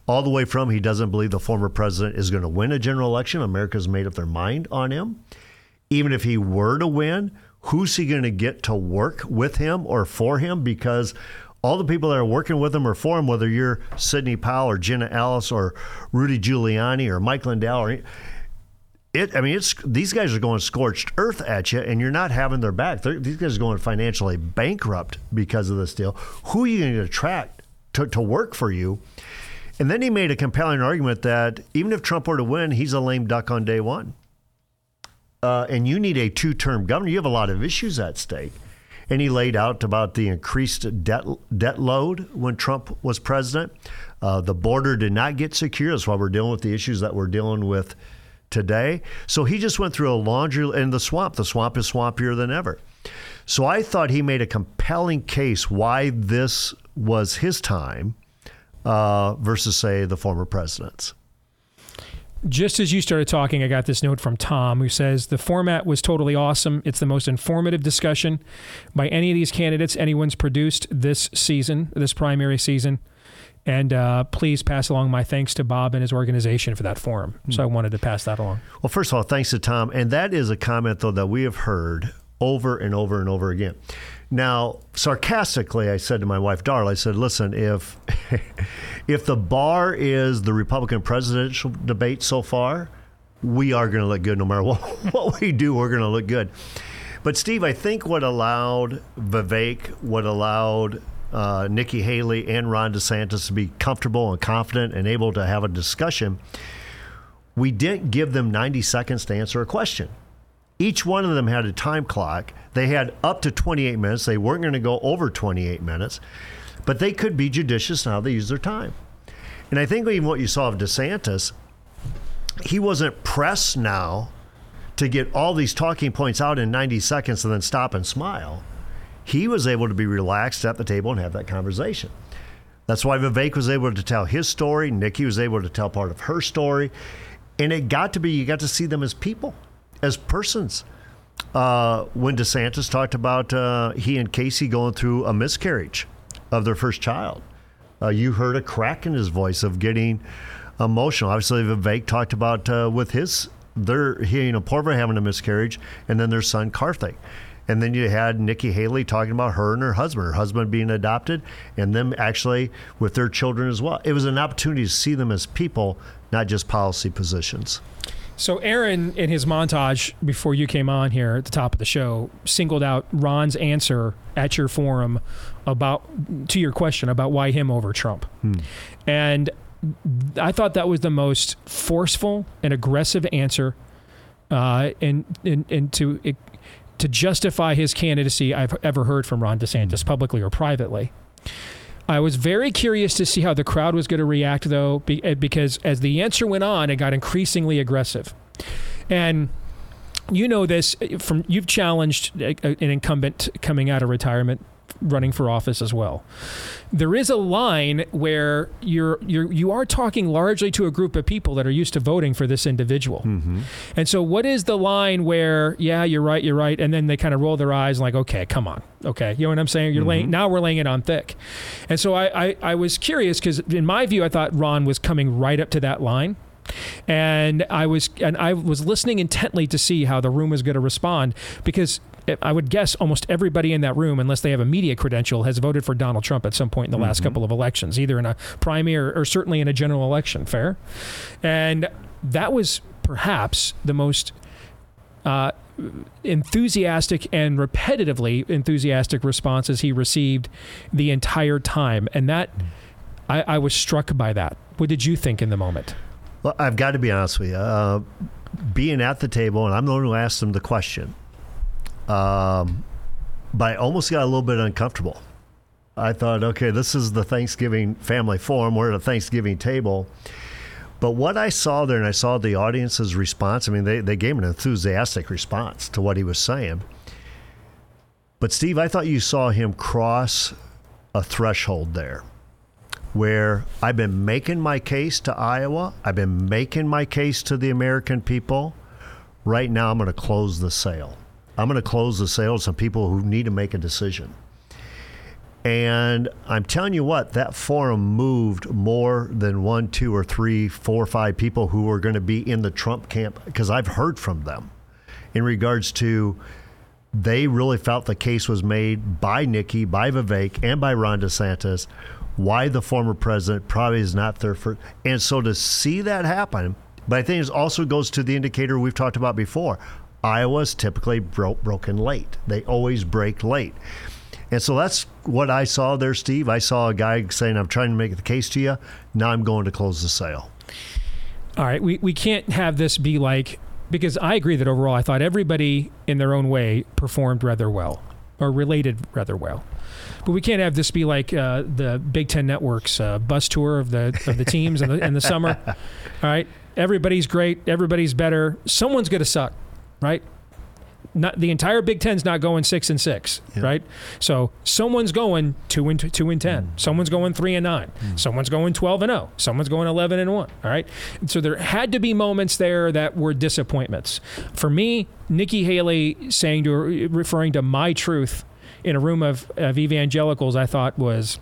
I: All the way from he doesn't believe the former president is going to win a general election. America's made up their mind on him. Even if he were to win, who's he going to get to work with him or for him? Because all the people that are working with him or for him, whether you're Sidney Powell or Jenna Ellis or Rudy Giuliani or Mike Lindell or it, I mean, it's these guys are going scorched earth at you, and you're not having their back. They're, these guys are going financially bankrupt because of this deal. Who are you going to attract to, to work for you? And then he made a compelling argument that even if Trump were to win, he's a lame duck on day one. Uh, and you need a two term governor. You have a lot of issues at stake. And he laid out about the increased debt, debt load when Trump was president. Uh, the border did not get secure. That's why we're dealing with the issues that we're dealing with today. So he just went through a laundry in the swamp. The swamp is swampier than ever. So I thought he made a compelling case why this was his time uh, versus, say, the former president's.
B: Just as you started talking, I got this note from Tom who says the format was totally awesome. It's the most informative discussion by any of these candidates anyone's produced this season, this primary season. And uh, please pass along my thanks to Bob and his organization for that forum. So I wanted to pass that along.
I: Well, first of all, thanks to Tom. And that is a comment, though, that we have heard over and over and over again. Now, sarcastically, I said to my wife, Darla, I said, listen, if <laughs> if the bar is the Republican presidential debate so far, we are going to look good no matter <laughs> what, what we do, we're going to look good. But, Steve, I think what allowed Vivek, what allowed uh, Nikki Haley and Ron DeSantis to be comfortable and confident and able to have a discussion, we didn't give them 90 seconds to answer a question. Each one of them had a time clock. They had up to 28 minutes. They weren't going to go over 28 minutes, but they could be judicious in how they use their time. And I think even what you saw of DeSantis, he wasn't pressed now to get all these talking points out in 90 seconds and then stop and smile. He was able to be relaxed at the table and have that conversation. That's why Vivek was able to tell his story. Nikki was able to tell part of her story. And it got to be, you got to see them as people as persons. Uh, when DeSantis talked about uh, he and Casey going through a miscarriage of their first child, uh, you heard a crack in his voice of getting emotional. Obviously, Vivek talked about uh, with his their he and Apoorva having a miscarriage, and then their son Karthik. And then you had Nikki Haley talking about her and her husband, her husband being adopted, and them actually with their children as well. It was an opportunity to see them as people, not just policy positions.
B: So Aaron, in his montage before you came on here at the top of the show, singled out Ron's answer at your forum about to your question about why him over Trump,
I: Hmm.
B: and I thought that was the most forceful and aggressive answer, uh, and and and to to justify his candidacy I've ever heard from Ron DeSantis publicly or privately. I was very curious to see how the crowd was going to react, though, eh, because as the answer went on, it got increasingly aggressive. And you know this eh, from you've challenged a- an incumbent coming out of retirement running for office as well. There is a line where you're you're you are talking largely to a group of people that are used to voting for this individual. Mm-hmm. And so what is the line where yeah, you're right, you're right and then they kind of roll their eyes and like okay, come on. Okay. You know what I'm saying? You're laying mm-hmm. now we're laying it on thick. And so I I, I was curious cuz in my view I thought Ron was coming right up to that line and I was and I was listening intently to see how the room was going to respond because I would guess almost everybody in that room, unless they have a media credential, has voted for Donald Trump at some point in the last couple of elections, either in a primary or, or certainly in a general election. Fair, and that was perhaps the most. Uh, enthusiastic and repetitively enthusiastic responses he received the entire time and that I, I was struck by that what did you think in the moment
I: Well, I've got to be honest with you. Uh, being at the table, and I'm the one who asked him the question, um, but I almost got a little bit uncomfortable. I thought, okay, this is the Thanksgiving family forum. We're at a Thanksgiving table. But what I saw there, and I saw the audience's response, I mean, they, they gave an enthusiastic response to what he was saying. But, Steve, I thought you saw him cross a threshold there where I've been making my case to Iowa, I've been making my case to the American people. Right now, I'm going to close the sale. I'm going to close the sale to some people who need to make a decision. And I'm telling you what, that forum moved more than one, two, or three, four, or five people who were going to be in the Trump camp because I've heard from them in regards to they really felt the case was made by Nikki, by Vivek, and by Ron DeSantis why the former president probably is not there for. And so to see that happen, but I think it also goes to the indicator we've talked about before. Iowa's typically bro- broken late. They always break late. And so that's what I saw there, Steve. I saw a guy saying, I'm trying to make the case to you. Now I'm going to close the sale.
B: All right. We, we can't have this be like, because I agree that overall I thought everybody in their own way performed rather well or related rather well. But we can't have this be like uh, the Big Ten Network's uh, bus tour of the of the teams in the in the summer. <laughs> All right, everybody's great, everybody's better. Someone's going to suck, right? Not the entire Big Ten's not going six and six,
I: Yeah.
B: right? So someone's going two and two and ten. Mm. Someone's going three and nine. Mm. Someone's going twelve and zero. Someone's going eleven and one. All right. And so there had to be moments there that were disappointments. For me, Nikki Haley saying to referring to my truth in a room of, of evangelicals, I thought was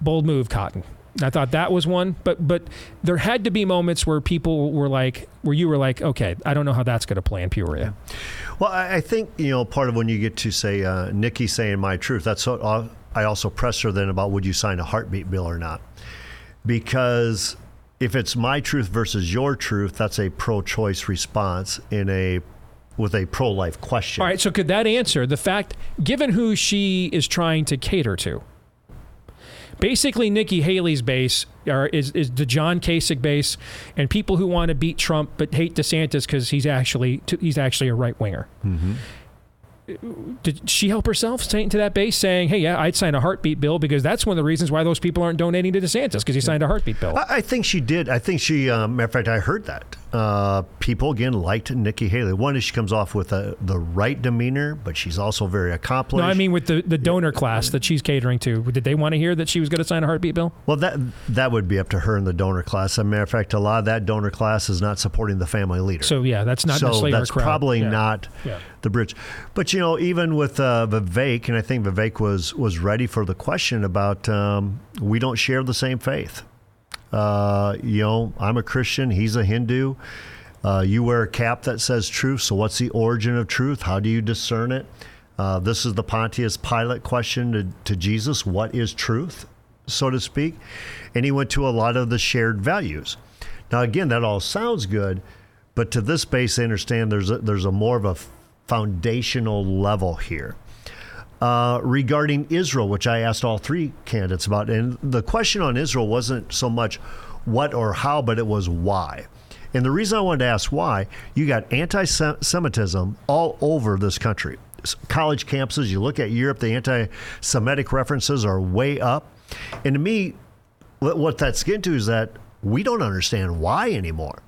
B: bold move, Cotton. I thought that was one, but but there had to be moments where people were like, where you were like, okay, I don't know how that's going to play in Peoria.
I: Well, I I think you know part of when you get to say uh, Nikki saying my truth. That's what uh, I also pressed her then about would you sign a heartbeat bill or not? Because if it's my truth versus your truth, that's a pro-choice response in a with a pro-life question.
B: All right, so could that answer the fact, given who she is trying to cater to? Basically, Nikki Haley's base are, is, is the John Kasich base, and people who want to beat Trump but hate DeSantis because he's actually he's actually a right winger. Did she help herself to that base, saying, "Hey, yeah, I'd sign a heartbeat bill because that's one of the reasons why those people aren't donating to DeSantis because he signed a heartbeat bill."
I: I, I think she did. I think she, um, matter of fact, I heard that. Uh, people, again, liked Nikki Haley. One is she comes off with a, the right demeanor, but she's also very accomplished.
B: No, I mean with the, the donor class that she's catering to. Did they want to hear that she was going to sign a heartbeat bill?
I: Well, that that would be up to her and the donor class. As a matter of fact, a lot of that donor class is not supporting the family leader.
B: So yeah, that's not
I: so
B: necessarily
I: that's
B: our crowd.
I: probably
B: Yeah.
I: not
B: Yeah.
I: the bridge. But you know, even with uh, Vivek, and I think Vivek was was ready for the question about um, we don't share the same faith. Uh, you know, I'm a Christian. He's a Hindu. Uh, you wear a cap that says truth. So, what's the origin of truth? How do you discern it? Uh, this is the Pontius Pilate question to, to Jesus what is truth, so to speak? And he went to a lot of the shared values. Now, again, that all sounds good, but to this base, they understand there's a, there's a more of a foundational level here. Uh, regarding Israel, which I asked all three candidates about, and the question on Israel wasn't so much what or how, but it was why. And the reason I wanted to ask why, you got anti Semitism all over this country. College campuses, you look at Europe, the anti Semitic references are way up. And to me, what what that's getting to is that we don't understand why anymore.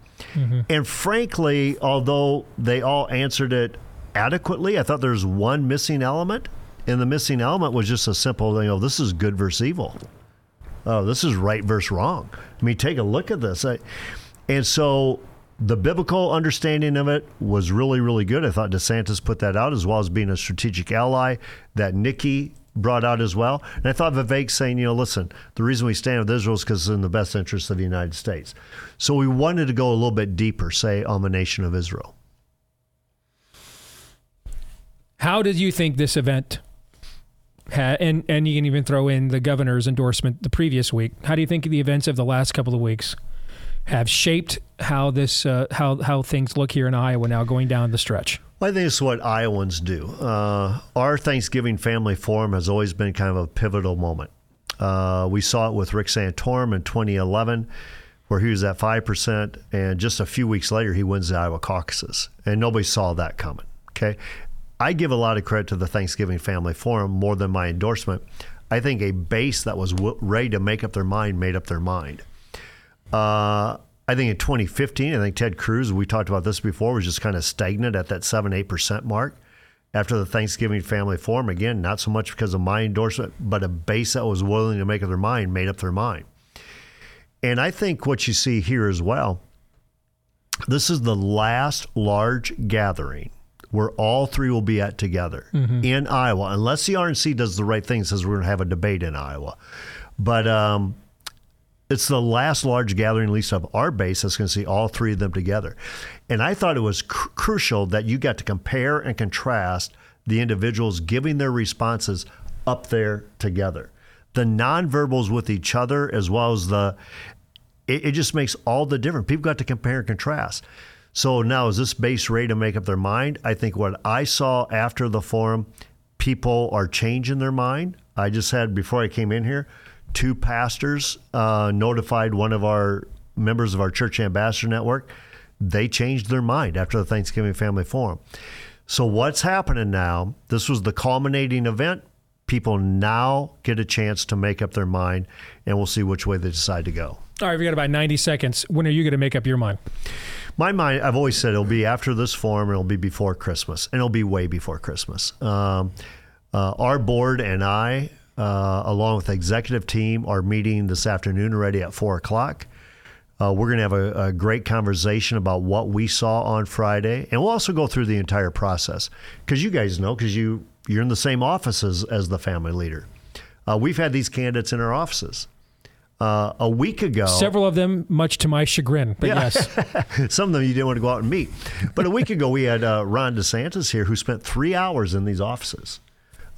I: And frankly, although they all answered it adequately, I thought there's one missing element. And the missing element was just a simple, you know, this is good versus evil. Oh, this is right versus wrong. I mean, take a look at this. I, and so the biblical understanding of it was really, really good. I thought DeSantis put that out as well as being a strategic ally that Nikki brought out as well. And I thought Vivek saying, you know, listen, the reason we stand with Israel is because it's in the best interest of the United States. So we wanted to go a little bit deeper, say, on the nation of Israel.
B: How did you think this event and and you can even throw in the governor's endorsement the previous week. How do you think the events of the last couple of weeks have shaped how this uh, how how things look here in Iowa now going down the stretch?
I: Well, I think it's what Iowans do. Uh, our Thanksgiving Family Forum has always been kind of a pivotal moment. Uh, we saw it with Rick Santorum in 2011, where he was at 5%, and just a few weeks later, he wins the Iowa caucuses. And nobody saw that coming. Okay. I give a lot of credit to the Thanksgiving Family Forum more than my endorsement. I think a base that was ready to make up their mind made up their mind. Uh, I think in 2015, I think Ted Cruz, we talked about this before, was just kind of stagnant at that 7 8% mark. After the Thanksgiving Family Forum, again, not so much because of my endorsement, but a base that was willing to make up their mind made up their mind. And I think what you see here as well, this is the last large gathering where all three will be at together in Iowa, unless the RNC does the right thing, says we're going to have a debate in Iowa. But um, it's the last large gathering, at least of our base, that's going to see all three of them together. And I thought it was cr- crucial that you got to compare and contrast the individuals giving their responses up there together. The nonverbals with each other, as well as the, it, it just makes all the difference. People got to compare and contrast. So now, is this base ready to make up their mind? I think what I saw after the forum, people are changing their mind. I just had, before I came in here, two pastors uh, notified one of our members of our church ambassador network. They changed their mind after the Thanksgiving Family Forum. So, what's happening now? This was the culminating event. People now get a chance to make up their mind, and we'll see which way they decide to go.
B: All right, we got about 90 seconds. When are you going to make up your mind?
I: My mind, I've always said it'll be after this forum, it'll be before Christmas, and it'll be way before Christmas. Um, uh, our board and I, uh, along with the executive team, are meeting this afternoon already at four o'clock. Uh, we're going to have a, a great conversation about what we saw on Friday, and we'll also go through the entire process because you guys know because you you're in the same offices as the family leader. Uh, we've had these candidates in our offices. Uh, a week ago,
B: Several of them, much to my chagrin, but
I: Yeah.
B: yes. <laughs>
I: Some of them you didn't want to go out and meet. But a week ago, we had uh, Ron DeSantis here who spent three hours in these offices,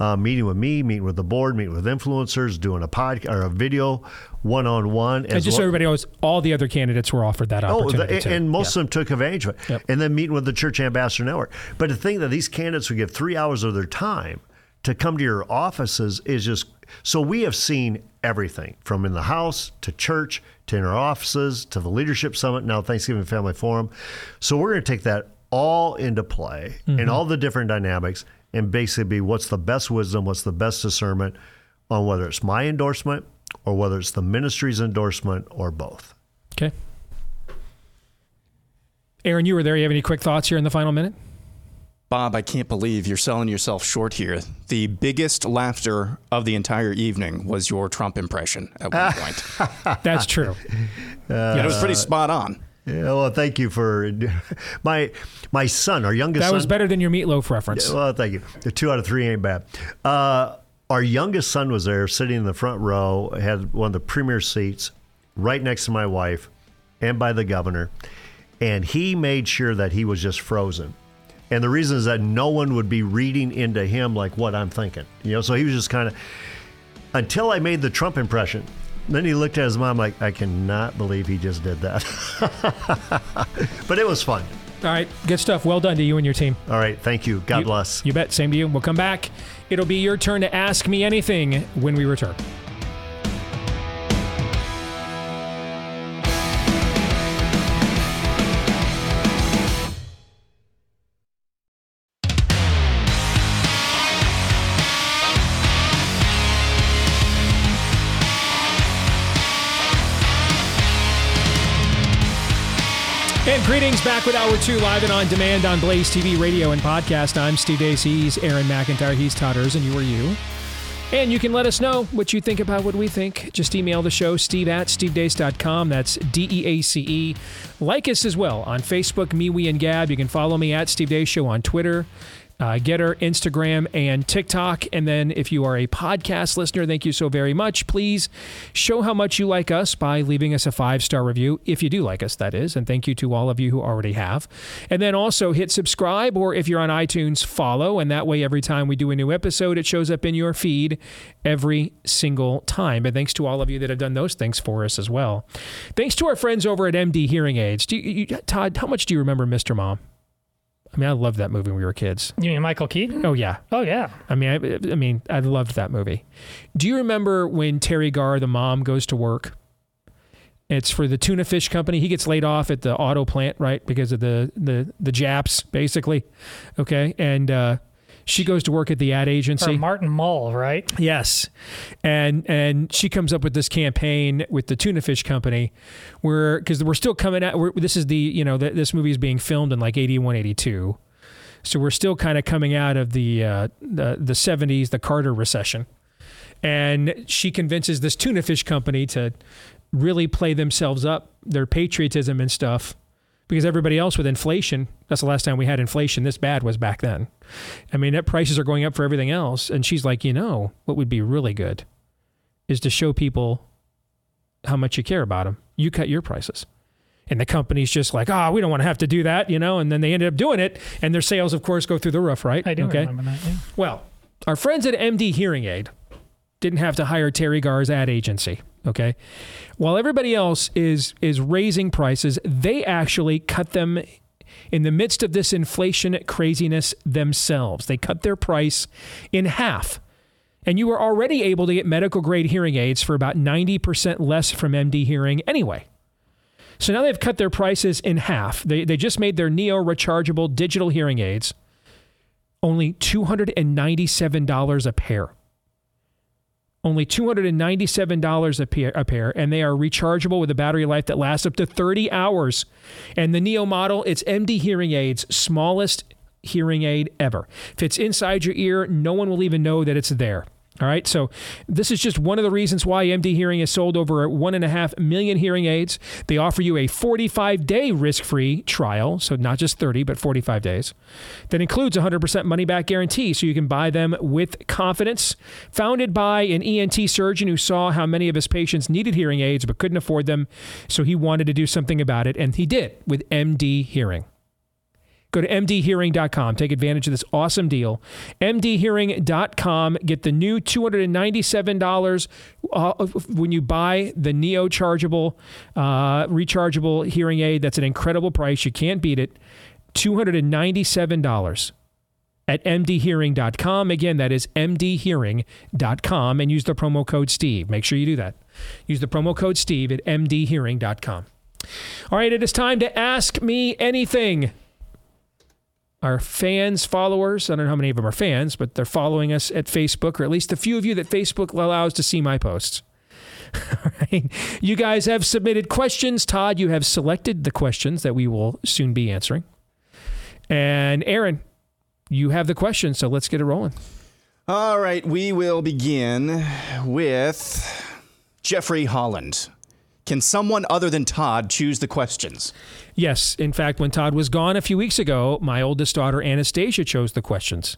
I: uh, meeting with me, meeting with the board, meeting with influencers, doing a podcast or a video one on one.
B: And just so everybody knows, all the other candidates were offered that
I: Oh,
B: opportunity.
I: the,
B: too.
I: and most
B: Yeah.
I: of them took advantage of it.
B: Yep.
I: And then meeting with the Church Ambassador Network. But to think that these candidates would give three hours of their time to come to your offices is just so we have seen everything from in the house to church to in our offices to the leadership summit now Thanksgiving Family Forum. So we're going to take that all into play and all the different dynamics and basically be what's the best wisdom, what's the best discernment on whether it's my endorsement or whether it's the ministry's endorsement or both.
B: Okay. Aaron, you were there. You have any quick thoughts here in the final minute?
C: Bob, I can't believe you're selling yourself short here. The biggest laughter of the entire evening was your Trump impression at one <laughs> point.
B: That's true.
C: Uh, and it was pretty spot on.
I: Yeah, well, thank you for <laughs> my my son, our youngest
B: That
I: son.
B: was better than your meatloaf reference.
I: Well, thank you. The two out of three ain't bad. Uh, our youngest son was there, sitting in the front row, had one of the premier seats, right next to my wife, and by the governor, and he made sure that he was just frozen. And the reason is that no one would be reading into him like what I'm thinking, you know. So he was just kind of until I made the Trump impression. Then he looked at his mom like, I cannot believe he just did that. <laughs> but it was fun.
B: All right, good stuff. Well done to you and your team.
I: All right, thank you. God
B: You-
I: bless.
B: You bet. Same to you. We'll come back. It'll be your turn to ask me anything when we return. Greetings back with Hour 2 live and on demand on Blaze TV, radio, and podcast. I'm Steve Deace. He's Aaron McIntyre. He's Todd and You are you. And you can let us know what you think about what we think. Just email the show, steve at stevedeace.com. That's D E A C E. Like us as well on Facebook, MeWe, and Gab. You can follow me at Steve Deace Show on Twitter. Uh, Gettr, Instagram, and TikTok. And then if you are a podcast listener, thank you so very much. Please show how much you like us by leaving us a five star review, if you do like us, that is. And thank you to all of you who already have. And then also hit subscribe, or if you're on iTunes, follow. And that way, every time we do a new episode, it shows up in your feed every single time. And thanks to all of you that have done those things for us as well. Thanks to our friends over at MD Hearing Aids. Do you, you, Todd, how much do you remember Mr. Mom? I mean, I loved that movie when we were kids.
D: You mean Michael Keaton?
B: Oh yeah.
D: Oh yeah.
B: I mean, I, I mean, I loved that movie. Do you remember when Teri Garr, the mom, goes to work? It's for the tuna fish company. He gets laid off at the auto plant, right, because of the the the Japs, basically. Okay, and uh, she goes to work at the ad agency.
D: Martin Mull, right?
B: Yes, and and she comes up with this campaign with the tuna fish company, where because we're still coming out. We're, this is the you know th- this movie is being filmed in like 81, 82. so we're still kind of coming out of the uh, the the seventies, the Carter recession, and she convinces this tuna fish company to really play themselves up, their patriotism and stuff, because everybody else with inflation, that's the last time we had inflation this bad was back then. I mean, that prices are going up for everything else. And she's like, you know, what would be really good is to show people how much you care about them. You cut your prices. And the company's just like, oh, we don't want to have to do that, you know, and then they ended up doing it, and their sales, of course, go through the roof, right?
D: I do
B: okay.
D: remember that. Yeah.
B: Well, our friends at MD Hearing Aid didn't have to hire Teri Garr's ad agency. Okay, while everybody else is is raising prices, they actually cut them in the midst of this inflation craziness themselves. They cut their price in half. And you were already able to get medical grade hearing aids for about 90% less from MD Hearing anyway. So now they've cut their prices in half. They, they just made their Neo rechargeable digital hearing aids only $297 a pair. Only $297 a pair, a pair, and they are rechargeable with a battery life that lasts up to 30 hours. And the Neo model, it's MD Hearing Aids, smallest hearing aid ever. Fits inside your ear, no one will even know that it's there. All right, so this is just one of the reasons why MD Hearing has sold over one and a half million hearing aids. They offer you a 45 day risk free trial, so not just 30, but 45 days. That includes 100% money back guarantee, so you can buy them with confidence. Founded by an ENT surgeon who saw how many of his patients needed hearing aids but couldn't afford them, so he wanted to do something about it, and he did with MD Hearing. Go to mdhearing.com. Take advantage of this awesome deal. mdhearing.com. Get the new $297 uh, when you buy the Neo chargeable, uh, rechargeable hearing aid. That's an incredible price. You can't beat it. $297 at mdhearing.com. Again, that is mdhearing.com and use the promo code Steve. Make sure you do that. Use the promo code Steve at mdhearing.com. All right, it is time to ask me anything our fans, followers. I don't know how many of them are fans, but they're following us at Facebook, or at least a few of you that Facebook allows to see my posts. <laughs> You guys have submitted questions. Todd, you have selected the questions that we will soon be answering. And Aaron, you have the questions, so let's get it rolling.
C: All right, we will begin with Jeffrey Holland. Can someone other than Todd choose the questions?
B: Yes. In fact, when Todd was gone a few weeks ago, my oldest daughter, Anastasia, chose the questions.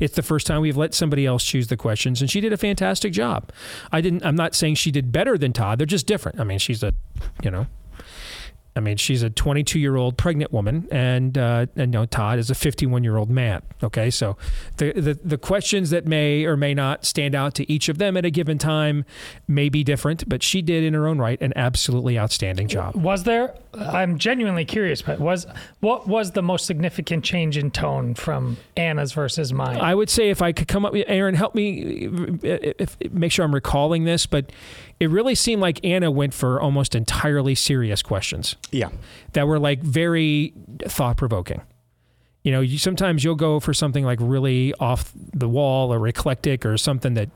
B: It's the first time we've let somebody else choose the questions, and she did a fantastic job. I didn't. I'm not saying she did better than Todd. They're just different. I mean, she's a, you know, I mean, she's a 22 year old pregnant woman, and uh, and you know, Todd is a 51 year old man. Okay, so the, the the questions that may or may not stand out to each of them at a given time may be different, but she did in her own right an absolutely outstanding job.
D: Was there? I'm genuinely curious, but was what was the most significant change in tone from Anna's versus mine?
B: I would say if I could come up, Aaron, help me if, if, make sure I'm recalling this, but it really seemed like Anna went for almost entirely serious questions.
C: Yeah.
B: That were like very thought provoking. You know, you, sometimes you'll go for something like really off the wall or eclectic or something that.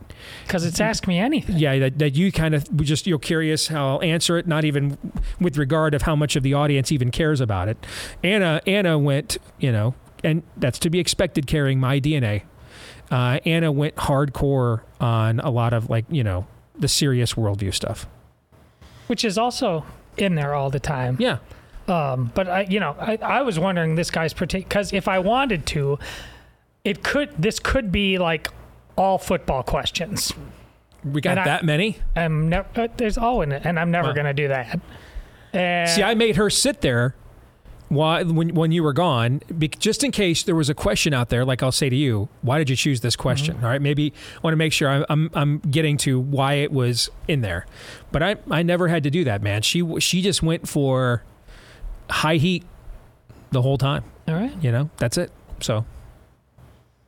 D: Because it's Ask Me Anything.
B: Yeah, that, that you kind of just, you're curious how I'll answer it, not even with regard of how much of the audience even cares about it. Anna, Anna went, you know, and that's to be expected carrying my DNA. Uh, Anna went hardcore on a lot of like, you know, the serious worldview stuff.
D: Which is also in there all the time.
B: Yeah.
D: Um, but I, you know, I, I was wondering this guy's particular because if I wanted to, it could this could be like all football questions.
B: We got
D: And I-
B: that many.
D: I'm never there's all in it, and I'm never
B: Wow.
D: gonna do that. And
B: See, I made her sit there while, when, when you were gone, be, just in case there was a question out there. Like I'll say to you, why did you choose this question? All right, maybe I want to make sure I'm, I'm I'm getting to why it was in there. But I I never had to do that, man. She she just went for high heat the whole time.
D: all right.
B: You know, that's it. So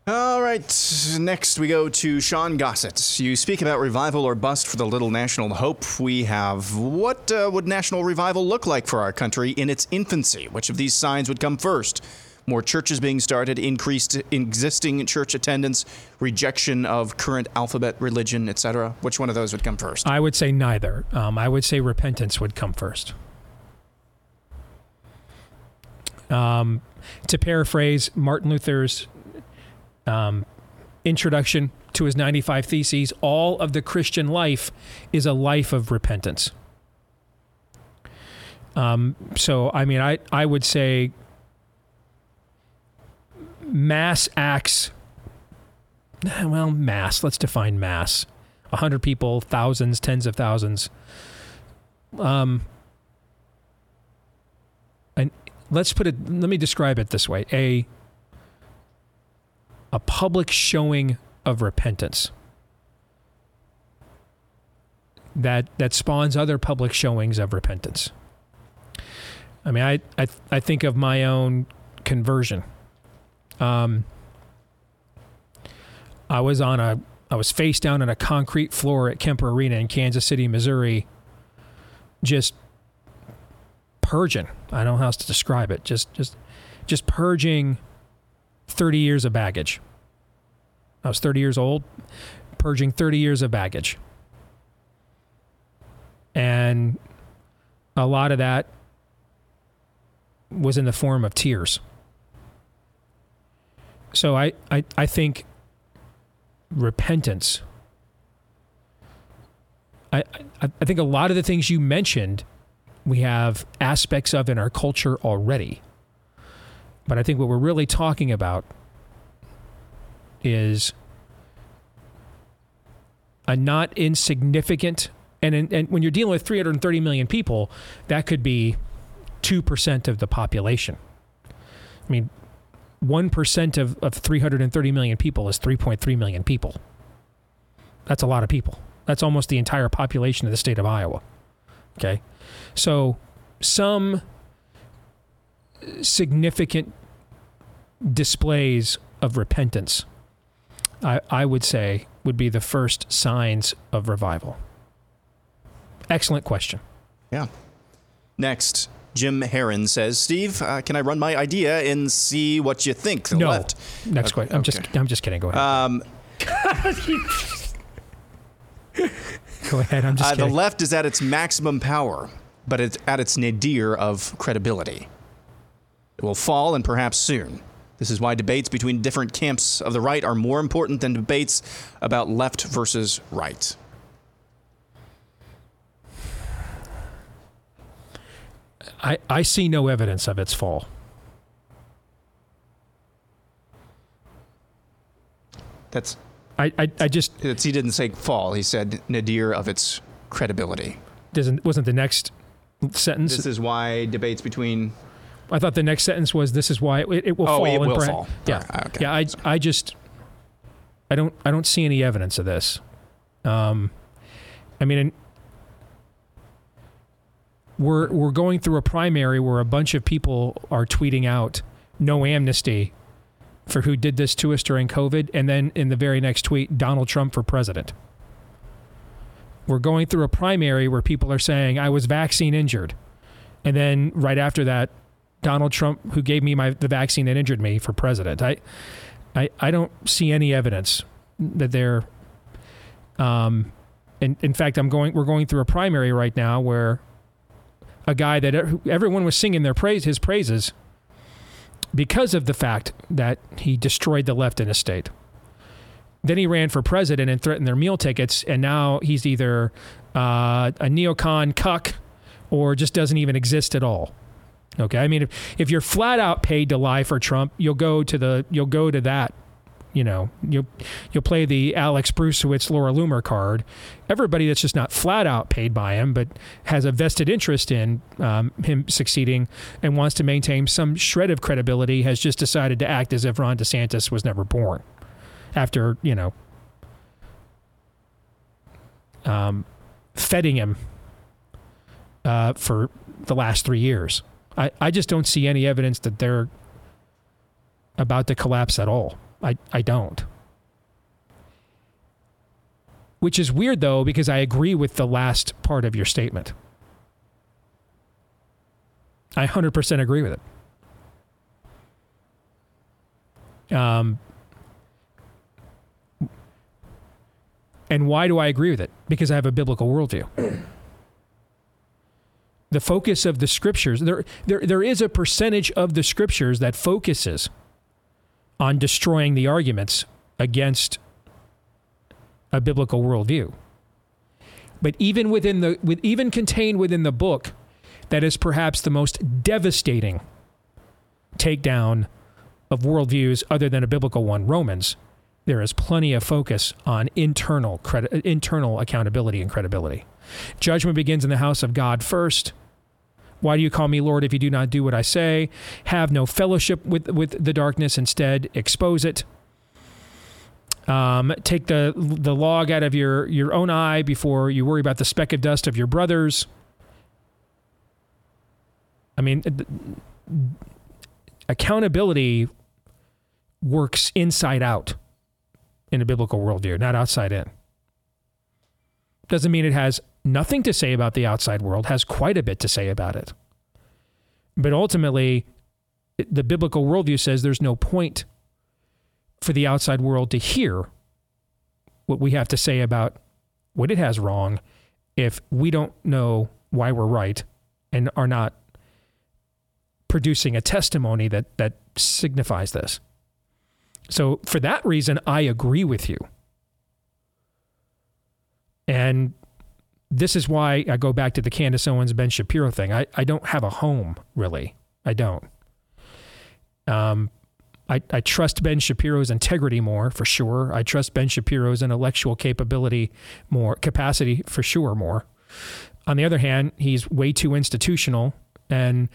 C: All right, next we go to Sean Gossett. You speak about revival or bust for the little national hope we have. What uh, would national revival look like for our country in its infancy? Which of these signs would come first? More churches being started, increased existing church attendance, rejection of current alphabet religion, etc. Which one of those would come first?
B: I would say neither. Um, I would say repentance would come first. Um, to paraphrase Martin Luther's um, introduction to his 95 Theses, all of the Christian life is a life of repentance. Um, so, I mean, I, I would say mass acts. Well, mass. Let's define mass. A hundred people, thousands, tens of thousands. Um, let's put it. Let me describe it this way: a a public showing of repentance that that spawns other public showings of repentance. I mean, I I, I think of my own conversion. Um, I was on a I was face down on a concrete floor at Kemper Arena in Kansas City, Missouri, just purging. I don't know how else to describe it. Just just just purging 30 years of baggage. I was 30 years old, purging 30 years of baggage. And a lot of that was in the form of tears. So I, I, I think repentance. I, I, I think a lot of the things you mentioned, we have aspects of in our culture already. But I think what we're really talking about is a not insignificant and in, and when you're dealing with 330 million people, that could be two percent of the population. I mean, one percent of, of 330 million people is 3.3 million people. That's a lot of people. That's almost the entire population of the state of Iowa. Okay, so some significant displays of repentance, I, I would say, would be the first signs of revival. Excellent question.
C: Yeah. Next, Jim Heron says, "Steve, uh, can I run my idea and see what you think?" The
B: no.
C: left.
B: Next question. I'm just I'm just kidding. Go ahead.
C: Um, <laughs> <laughs>
B: Go ahead. I'm just
C: uh, the left is at its maximum power, but it's at its nadir of credibility. It will fall, and perhaps soon. This is why debates between different camps of the right are more important than debates about left versus right.
B: I, I see no evidence of its fall.
C: That's
B: I, I, I just
C: it's, he didn't say fall. He said nadir of its credibility.
B: doesn't wasn't the next sentence.
C: This is why debates between
B: I thought the next sentence was this is why it, it will
C: Oh,
B: fall.
C: it will
B: pra-
C: fall.
B: Yeah,
C: okay.
B: yeah. I I just I don't I don't see any evidence of this. Um, I mean, we're we're going through a primary where a bunch of people are tweeting out no amnesty for who did this to us during COVID, and then in the very next tweet, Donald Trump for president. We're going through a primary where people are saying I was vaccine injured, and then right after that, Donald Trump, who gave me my the vaccine that injured me, for president. I, I, I don't see any evidence that they're. Um, in, in fact, I'm going. We're going through a primary right now where a guy that e- everyone was singing their praise, his praises, because of the fact that he destroyed the left in a state. Then he ran for president and threatened their meal tickets, and now he's either uh, a neocon cuck or just doesn't even exist at all. Okay, I mean, if, if you're flat out paid to lie for Trump, you'll go to the you'll go to that. You know, you'll you'll play the Alex Bruesewitz, Laura Loomer card. Everybody that's just not flat out paid by him, but has a vested interest in um, him succeeding and wants to maintain some shred of credibility, has just decided to act as if Ron DeSantis was never born. After you know, um, him uh, for the last three years. I, I just don't see any evidence that they're about to collapse at all. I, I don't. Which is weird, though, because I agree with the last part of your statement. I 100% agree with it. Um, and why do I agree with it? Because I have a biblical worldview the focus of the scriptures there, there there is a percentage of the scriptures that focuses on destroying the arguments against a biblical worldview but even within the with even contained within the book that is perhaps the most devastating takedown of worldviews other than a biblical one, Romans, there is plenty of focus on internal credit, internal accountability and credibility. Judgment begins in the house of God first. Why do you call me Lord if you do not do what I say? Have no fellowship with, with the darkness, instead, expose it. Um, take the the log out of your, your own eye before you worry about the speck of dust of your brothers. I mean, accountability works inside out in a biblical worldview, not outside in. Doesn't mean it has nothing to say about the outside world, has quite a bit to say about it. But ultimately, the biblical worldview says there's no point for the outside world to hear what we have to say about what it has wrong if we don't know why we're right and are not producing a testimony that that signifies this. So for that reason, I agree with you. And this is why I go back to the Candace Owens Ben Shapiro thing. I, I don't have a home, really. I don't. Um, I, I trust Ben Shapiro's integrity more, for sure. I trust Ben Shapiro's intellectual capability more, capacity for sure more. On the other hand, he's way too institutional and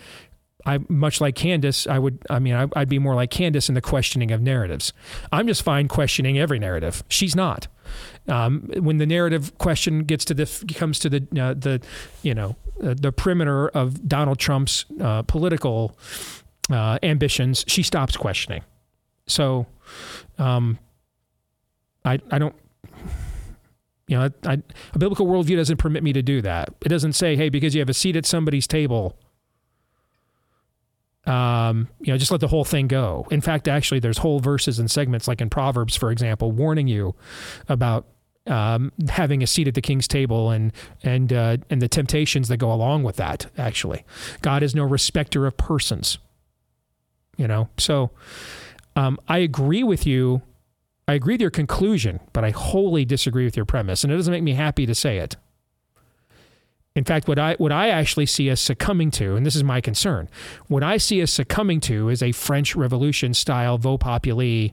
B: I much like Candace, I would, I mean, I, would be more like Candace in the questioning of narratives. I'm just fine questioning every narrative. She's not. Um, when the narrative question gets to the comes to the uh, the you know uh, the perimeter of Donald Trump's uh, political uh, ambitions, she stops questioning. So, um, I I don't. You know, I, a biblical worldview doesn't permit me to do that. It doesn't say, "Hey, because you have a seat at somebody's table, um, you know, just let the whole thing go. In fact, actually, there's whole verses and segments, like in Proverbs, for example, warning you about um, having a seat at the king's table and and uh, and the temptations that go along with that. Actually, God is no respecter of persons. You know, so um, I agree with you. I agree with your conclusion, but I wholly disagree with your premise, and it doesn't make me happy to say it. In fact, what I what I actually see us succumbing to, and this is my concern, what I see us succumbing to is a French Revolution style vox populi,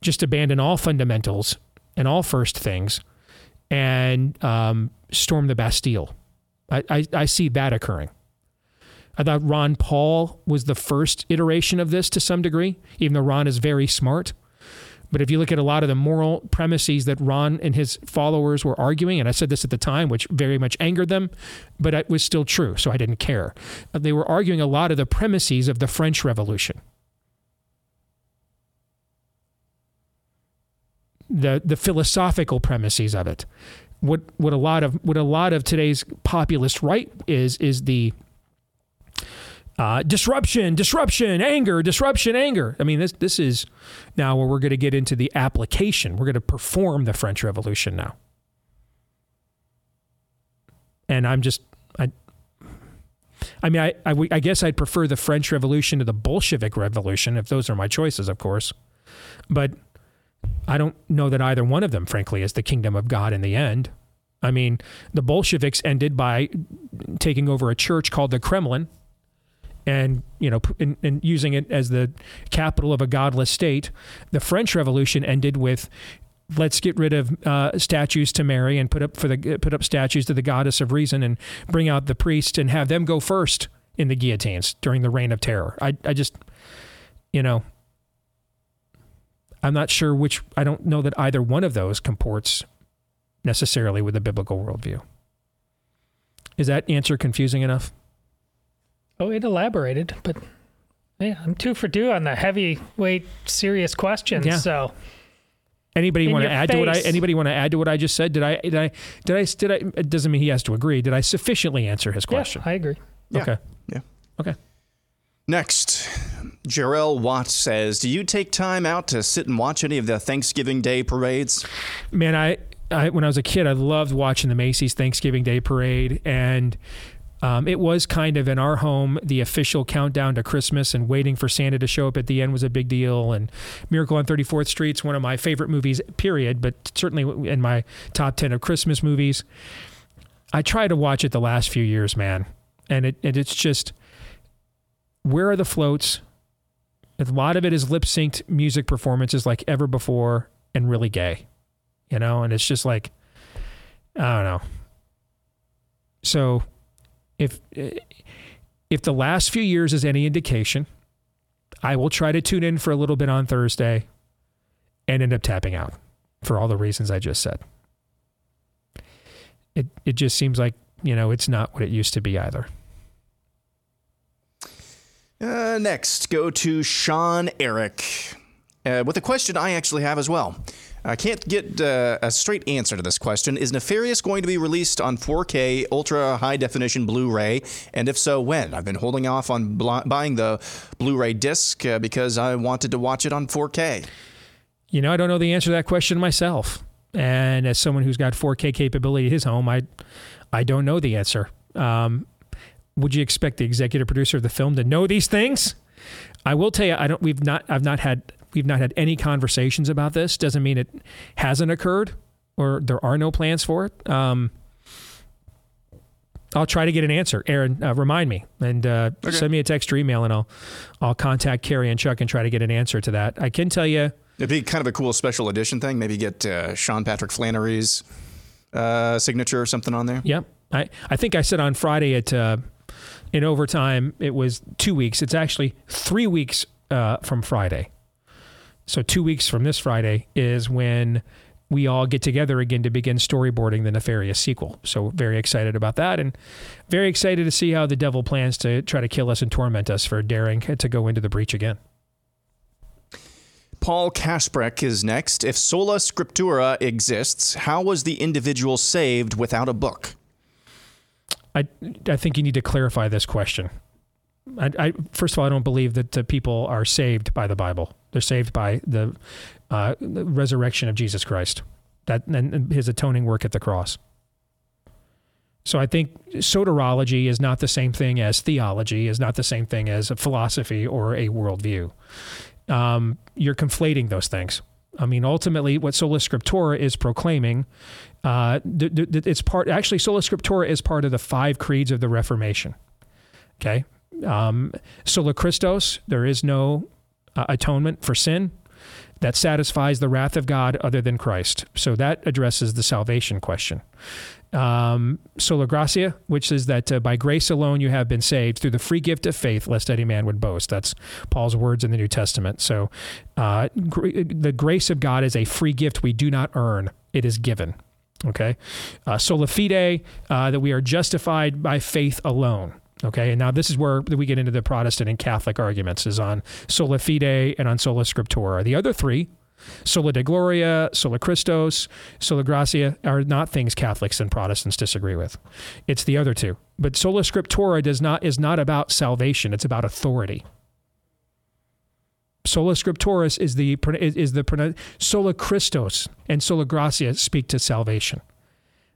B: just abandon all fundamentals and all first things, and um, storm the Bastille. I, I, I see that occurring. I thought Ron Paul was the first iteration of this to some degree, even though Ron is very smart. But if you look at a lot of the moral premises that Ron and his followers were arguing, and I said this at the time, which very much angered them, but it was still true, so I didn't care. They were arguing a lot of the premises of the French Revolution. The, the philosophical premises of it. What, what a lot of what a lot of today's populist right is is the uh, disruption, disruption, anger, disruption, anger. I mean, this this is now where we're going to get into the application. We're going to perform the French Revolution now, and I'm just I. I mean, I, I, I guess I'd prefer the French Revolution to the Bolshevik Revolution if those are my choices, of course. But I don't know that either one of them, frankly, is the kingdom of God in the end. I mean, the Bolsheviks ended by taking over a church called the Kremlin, and you know and, and, using it as the capital of a godless state. The French Revolution ended with let's get rid of uh, statues to Mary and put up for the put up statues to the goddess of reason and bring out the priests and have them go first in the guillotines during the reign of terror. I I just you know I'm not sure which I don't know that either one of those comports necessarily with a biblical worldview. Is that answer confusing enough?
D: Oh, it elaborated, but yeah, I'm two for two on the heavyweight, serious questions. Yeah. So,
B: anybody want to add face. to what I? Anybody want to add to what I just said? Did I? Did I? Did I? Did I? It doesn't mean he has to agree. Did I sufficiently answer his question?
D: Yeah, I agree.
C: Yeah.
B: Okay.
C: Yeah.
B: Okay.
C: Next, Jarrell Watts says, "Do you take time out to sit and watch any of the Thanksgiving Day parades?"
B: Man, I, I when I was a kid, I loved watching the Macy's Thanksgiving Day parade, and um, it was kind of in our home the official countdown to Christmas, and waiting for Santa to show up at the end was a big deal. And Miracle on 34th Street is one of my favorite movies, period, but certainly in my top 10 of Christmas movies. I try to watch it the last few years, man. and it and it's just where are the floats? A lot of it is lip synced music performances like ever before and really gay, you know, and it's just like I don't know. So if eh, if the last few years is any indication, I will try to tune in for a little bit on Thursday and end up tapping out for all the reasons I just said. It it just seems like, you know, it's not what it used to be either.
C: Uh, next, go to Sean Eric uh, with a question I actually have as well. I can't get uh, a straight answer to this question. Is Nefarious going to be released on 4K ultra high definition Blu ray? And if so, when? I've been holding off on bl- buying the Blu ray disc uh, because I wanted to watch it on 4K.
B: You know, I don't know the answer to that question myself. And as someone who's got 4K capability at his home, I, I don't know the answer. Um, would you expect the executive producer of the film to know these things? I will tell you, I don't. We've not. I've not had. We've not had any conversations about this. Doesn't mean it hasn't occurred, or there are no plans for it. Um, I'll try to get an answer. Aaron, uh, remind me and uh, okay. send me a text or email, and I'll I'll contact Cary and Chuck and try to get an answer to that. I can tell you,
C: it'd be kind of a cool special edition thing. Maybe get uh, Sean Patrick Flanery's uh, signature or something on there.
B: Yep. I I think I said on Friday at uh, in overtime, it was two weeks. It's actually three weeks uh, from Friday. So, two weeks from this Friday is when we all get together again to begin storyboarding the Nefarious sequel. So, very excited about that and very excited to see how the devil plans to try to kill us and torment us for daring to go into the breach again.
C: Paul Kasprek is next. If sola scriptura exists, how was the individual saved without a book?
B: I I think you need to clarify this question. I, I first of all, I don't believe that uh, people are saved by the Bible. They're saved by the, uh, the resurrection of Jesus Christ, that and His atoning work at the cross. So I think soteriology is not the same thing as theology, is not the same thing as a philosophy or a worldview. Um, you're conflating those things. I mean, ultimately, what sola scriptura is proclaiming, uh, it's part. Actually, sola scriptura is part of the five creeds of the Reformation. Okay, um, sola Christus. There is no uh, atonement for sin that satisfies the wrath of God other than Christ. So that addresses the salvation question um, sola gratia, which is that uh, by grace alone you have been saved through the free gift of faith, lest any man would boast. That's Paul's words in the New Testament. So uh, gr- the grace of God is a free gift we do not earn, it is given. Okay. Uh, sola fide, uh, that we are justified by faith alone. Okay, and now this is where we get into the Protestant and Catholic arguments is on sola fide and on sola scriptura. The other three, Sola de Gloria, Sola Christos, Sola Gratia are not things Catholics and Protestants disagree with. It's the other two. But Sola Scriptura does not is not about salvation, it's about authority. Sola Scripturis is the is the Sola Christos and Sola Gratia speak to salvation.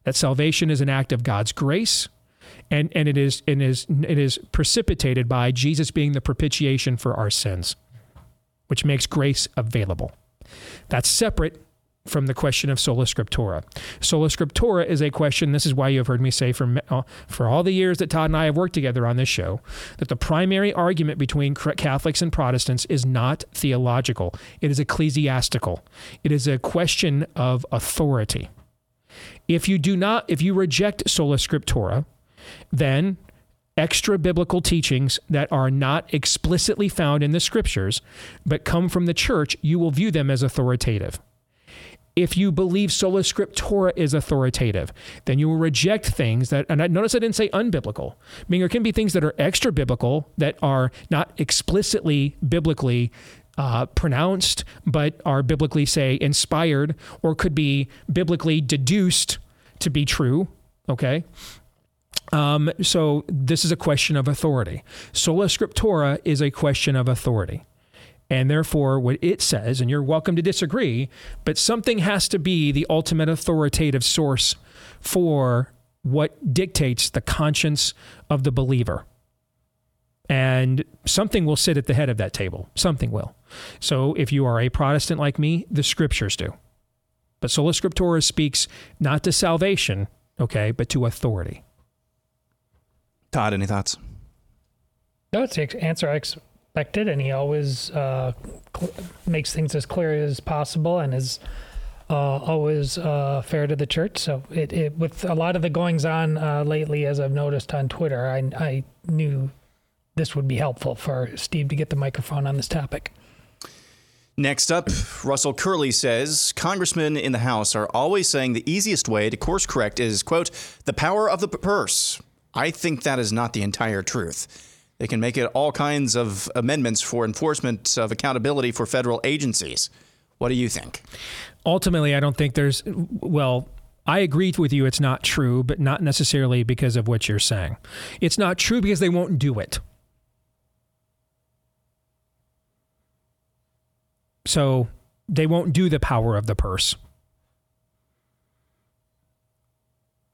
B: That salvation is an act of God's grace and and it is it is it is precipitated by Jesus being the propitiation for our sins, which makes grace available. That's separate from the question of sola scriptura. Sola scriptura is a question, this is why you have heard me say for, uh, for all the years that Todd and I have worked together on this show, that the primary argument between Catholics and Protestants is not theological, it is ecclesiastical. It is a question of authority. If you do not, if you reject sola scriptura, then extra biblical teachings that are not explicitly found in the scriptures, but come from the church, you will view them as authoritative. If you believe sola scriptura is authoritative, then you will reject things that, and I, notice I didn't say unbiblical. I mean, there can be things that are extra biblical that are not explicitly biblically uh, pronounced, but are biblically, say, inspired or could be biblically deduced to be true. Okay. Um, so this is a question of authority. Sola scriptura is a question of authority. And therefore, what it says, and you're welcome to disagree, but something has to be the ultimate authoritative source for what dictates the conscience of the believer. And something will sit at the head of that table. Something will. So if you are a Protestant like me, the scriptures do. But sola scriptura speaks not to salvation, okay, but to authority.
C: Todd, any thoughts?
D: No, it's the answer I expected, and he always uh, cl- makes things as clear as possible and is uh, always uh, fair to the church. So, it, it, with a lot of the goings on uh, lately, as I've noticed on Twitter, I, I knew this would be helpful for Steve to get the microphone on this topic.
C: Next up, Russell Curley says congressmen in the House are always saying the easiest way to course correct is, quote, the power of the purse. I think that is not the entire truth. They can make it all kinds of amendments for enforcement of accountability for federal agencies. What do you think?
B: Ultimately, I don't think there's, well, I agree with you. It's not true, but not necessarily because of what you're saying. It's not true because they won't do it. So they won't do the power of the purse.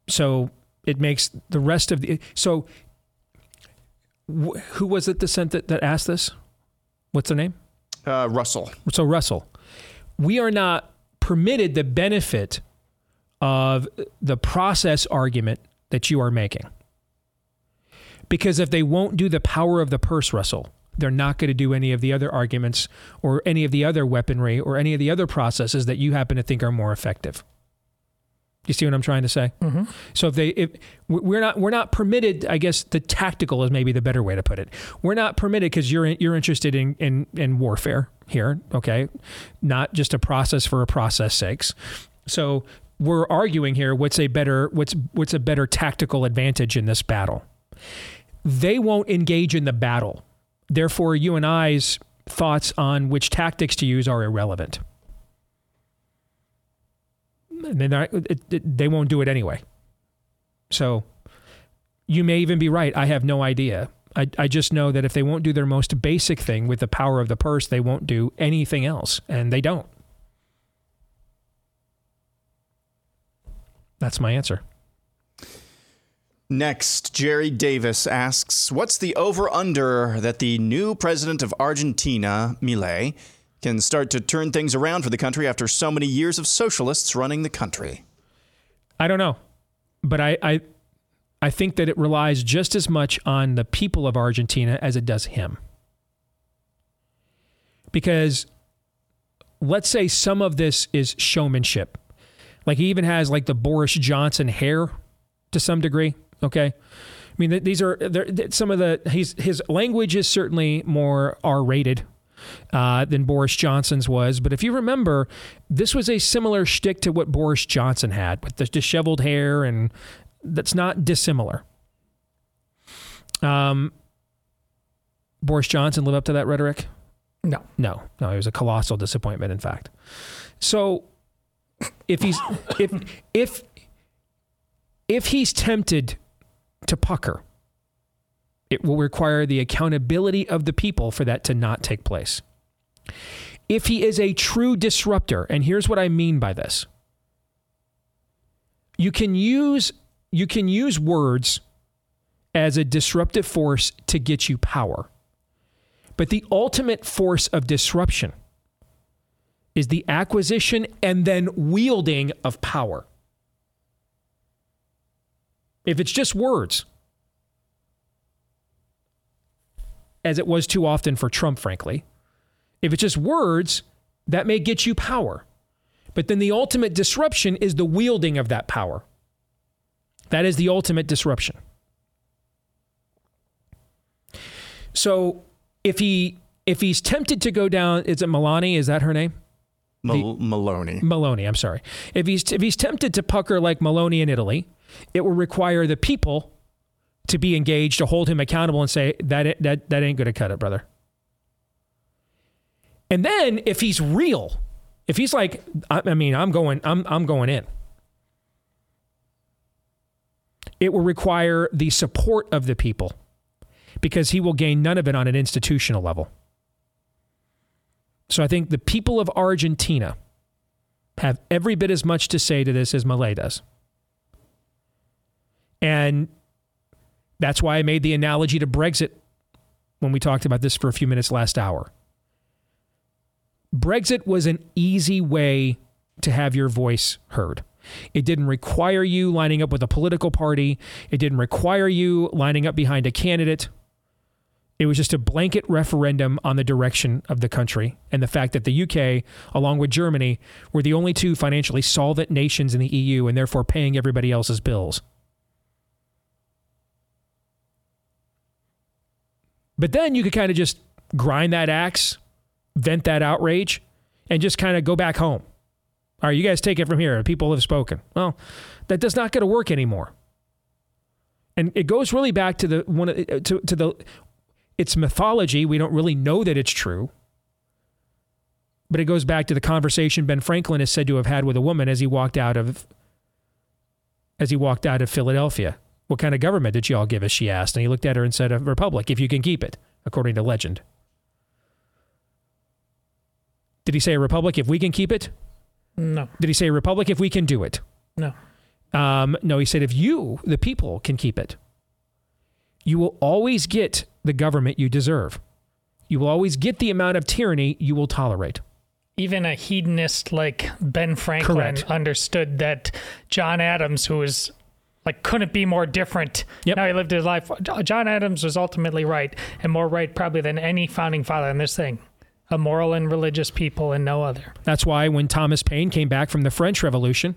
B: So it makes the rest of the. So wh- who was it that sent that, that asked this? What's their name?
C: Uh, Russell.
B: So Russell, we are not permitted the benefit of the process argument that you are making. Because if they won't do the power of the purse, Russell, they're not going to do any of the other arguments or any of the other weaponry or any of the other processes that you happen to think are more effective. You see what I'm trying to say?
D: Mm-hmm.
B: So if they, if we're not, we're not permitted. I guess the tactical is maybe the better way to put it. We're not permitted because you're you're interested in, in in warfare here, okay? Not just a process for a process sakes. So we're arguing here. What's a better what's what's a better tactical advantage in this battle? They won't engage in the battle. Therefore, you and I's thoughts on which tactics to use are irrelevant. Not, it, it, they won't do it anyway. So you may even be right. I have no idea. I, I just know that if they won't do their most basic thing with the power of the purse, they won't do anything else. And they don't. That's my answer.
C: Next, Jerry Davis asks What's the over under that the new president of Argentina, Milei, can start to turn things around for the country after so many years of socialists running the country?
B: I don't know. But I, I, I think that it relies just as much on the people of Argentina as it does him. Because let's say some of this is showmanship. Like he even has like the Boris Johnson hair to some degree. Okay. I mean, these are some of the, he's, his language is certainly more R rated uh, than Boris Johnson's was. But if you remember, this was a similar shtick to what Boris Johnson had with the disheveled hair, and that's not dissimilar. Um, Boris Johnson live up to that rhetoric?
D: No,
B: no, no. It was a colossal disappointment, in fact. So, if he's if if if he's tempted to pucker, it will require the accountability of the people for that to not take place. If he is a true disruptor, and here's what I mean by this. You can use you can use words as a disruptive force to get you power. But the ultimate force of disruption is the acquisition and then wielding of power. If it's just words, as it was too often for Trump, frankly. If it's just words, that may get you power. But then the ultimate disruption is the wielding of that power. That is the ultimate disruption. So if he if he's tempted to go down, is it Milani? Is that her name?
C: Mal- Meloni.
B: Meloni, I'm sorry. If he's if he's tempted to pucker like Meloni in Italy, it will require the people to be engaged to hold him accountable and say that that that ain't going to cut it, brother. And then if he's real, if he's like, I, I mean, I'm going, I'm I'm going in. It will require the support of the people because he will gain none of it on an institutional level. So I think the people of Argentina have every bit as much to say to this as Milei does. And that's why I made the analogy to Brexit when we talked about this for a few minutes last hour. Brexit was an easy way to have your voice heard. It didn't require you lining up with a political party. It didn't require you lining up behind a candidate. It was just a blanket referendum on the direction of the country and the fact that the UK, along with Germany, were the only two financially solvent nations in the EU and therefore paying everybody else's bills. But then you could kind of just grind that axe, vent that outrage, and just kind of go back home. All right, you guys take it from here. People have spoken. Well, that does not going to work anymore. And it goes really back to the one uh, to, to the it's mythology. We don't really know that it's true. But it goes back to the conversation Ben Franklin is said to have had with a woman as he walked out of as he walked out of Philadelphia. What kind of government did you all give us? She asked. And he looked at her and said, A republic, if you can keep it, according to legend. Did he say a republic if we can keep it?
D: No.
B: Did he say a republic if we can do it?
D: No.
B: Um, no, he said if you, the people, can keep it, you will always get the government you deserve. You will always get the amount of tyranny you will tolerate.
D: Even a hedonist like Ben Franklin
B: Correct.
D: understood that John Adams, who was like couldn't be more different.
B: Yep.
D: Now he lived his life. John Adams was ultimately right, and more right probably than any founding father in this thing. A moral and religious people, and no other.
B: That's why when Thomas Paine came back from the French Revolution,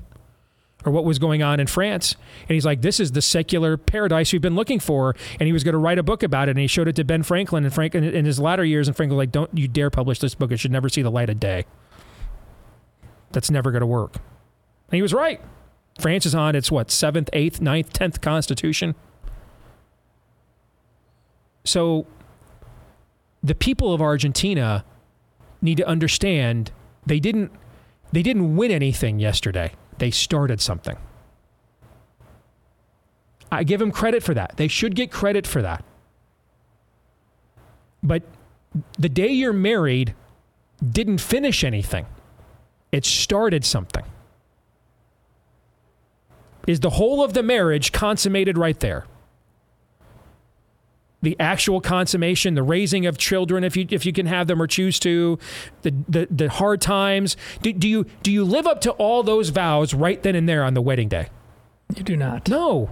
B: or what was going on in France, and he's like, "This is the secular paradise we've been looking for," and he was going to write a book about it, and he showed it to Ben Franklin, and Franklin in his latter years, and Franklin was like, "Don't you dare publish this book; it should never see the light of day. That's never going to work." And he was right. France is on its what seventh, eighth, ninth, tenth constitution. So, the people of Argentina need to understand they didn't they didn't win anything yesterday. They started something. I give them credit for that. They should get credit for that. But the day you're married didn't finish anything. It started something. Is the whole of the marriage consummated right there? the actual consummation, the raising of children, if you if you can have them or choose to, the the, the hard times. Do, do you do you live up to all those vows right then and there on the wedding day?
D: You do not.
B: No,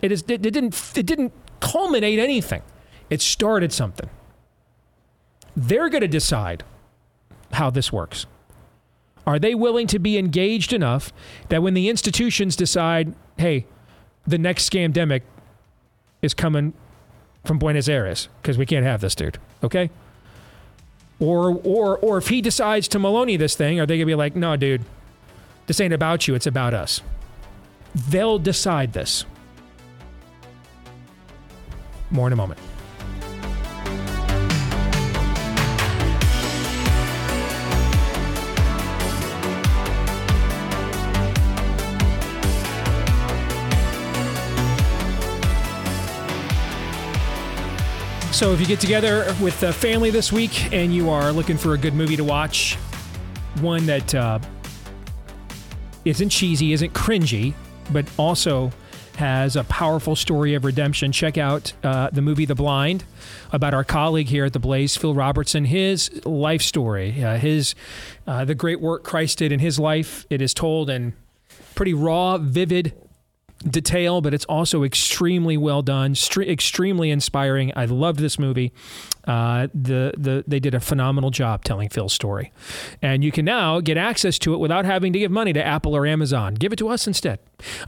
B: it is. It, it didn't. It didn't culminate anything. It started something. They're going to decide how this works. Are they willing to be engaged enough that when the institutions decide, hey, the next scamdemic is coming from Buenos Aires because we can't have this dude. Okay. Or or or if he decides to Meloni this thing, are they gonna be like, no, dude, this ain't about you, it's about us. They'll decide this. More in a moment. So, if you get together with the family this week and you are looking for a good movie to watch, one that uh, isn't cheesy, isn't cringy, but also has a powerful story of redemption, check out uh, the movie The Blind about our colleague here at the Blaze, Phil Robertson, his life story, uh, his uh, the great work Christ did in his life. It is told in pretty raw, vivid detail, but it's also extremely well done, extremely inspiring. I loved this movie. Uh, the the they did a phenomenal job telling Phil's story, and you can now get access to it without having to give money to Apple or Amazon. Give it to us instead.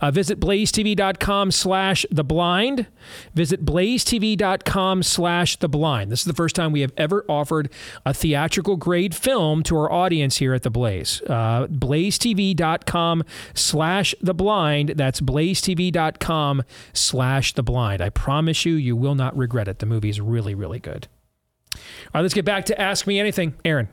B: Uh, visit blazetv.com slash the blind. Visit blazetv.com slash the blind. This is the first time we have ever offered a theatrical grade film to our audience here at the Blaze. Uh, blazetv.com slash the blind. That's blazetv.com slash the blind. I promise you, you will not regret it. The movie is really, really good. All right, let's get back to Ask Me Anything. Aaron.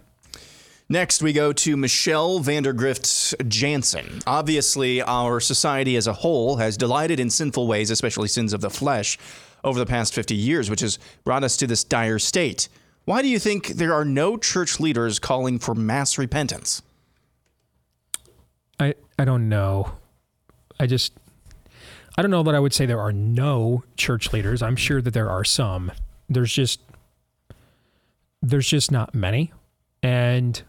C: Next, we go to Michelle Vandergrift Jansen. Obviously, our society as a whole has delighted in sinful ways, especially sins of the flesh, over the past 50 years, which has brought us to this dire state. Why do you think there are no church leaders calling for mass repentance?
B: I, I don't know. I just, I don't know that I would say there are no church leaders. I'm sure that there are some. There's just, there's just not many. And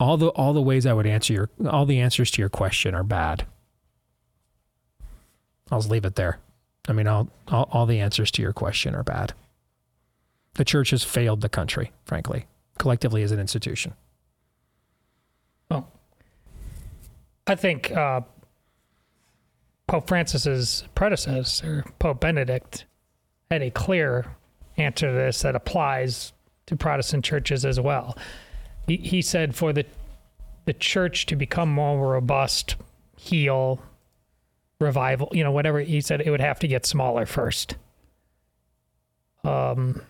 B: all the all the ways I would answer your all the answers to your question are bad. I'll just leave it there. I mean, all, all all the answers to your question are bad. The church has failed the country, frankly, collectively as an institution.
D: Well, I think uh, Pope Francis's predecessor, Pope Benedict, had a clear answer to this that applies to Protestant churches as well. He, he said for the the church to become more robust, heal, revival, you know, whatever he said, it would have to get smaller first. Um,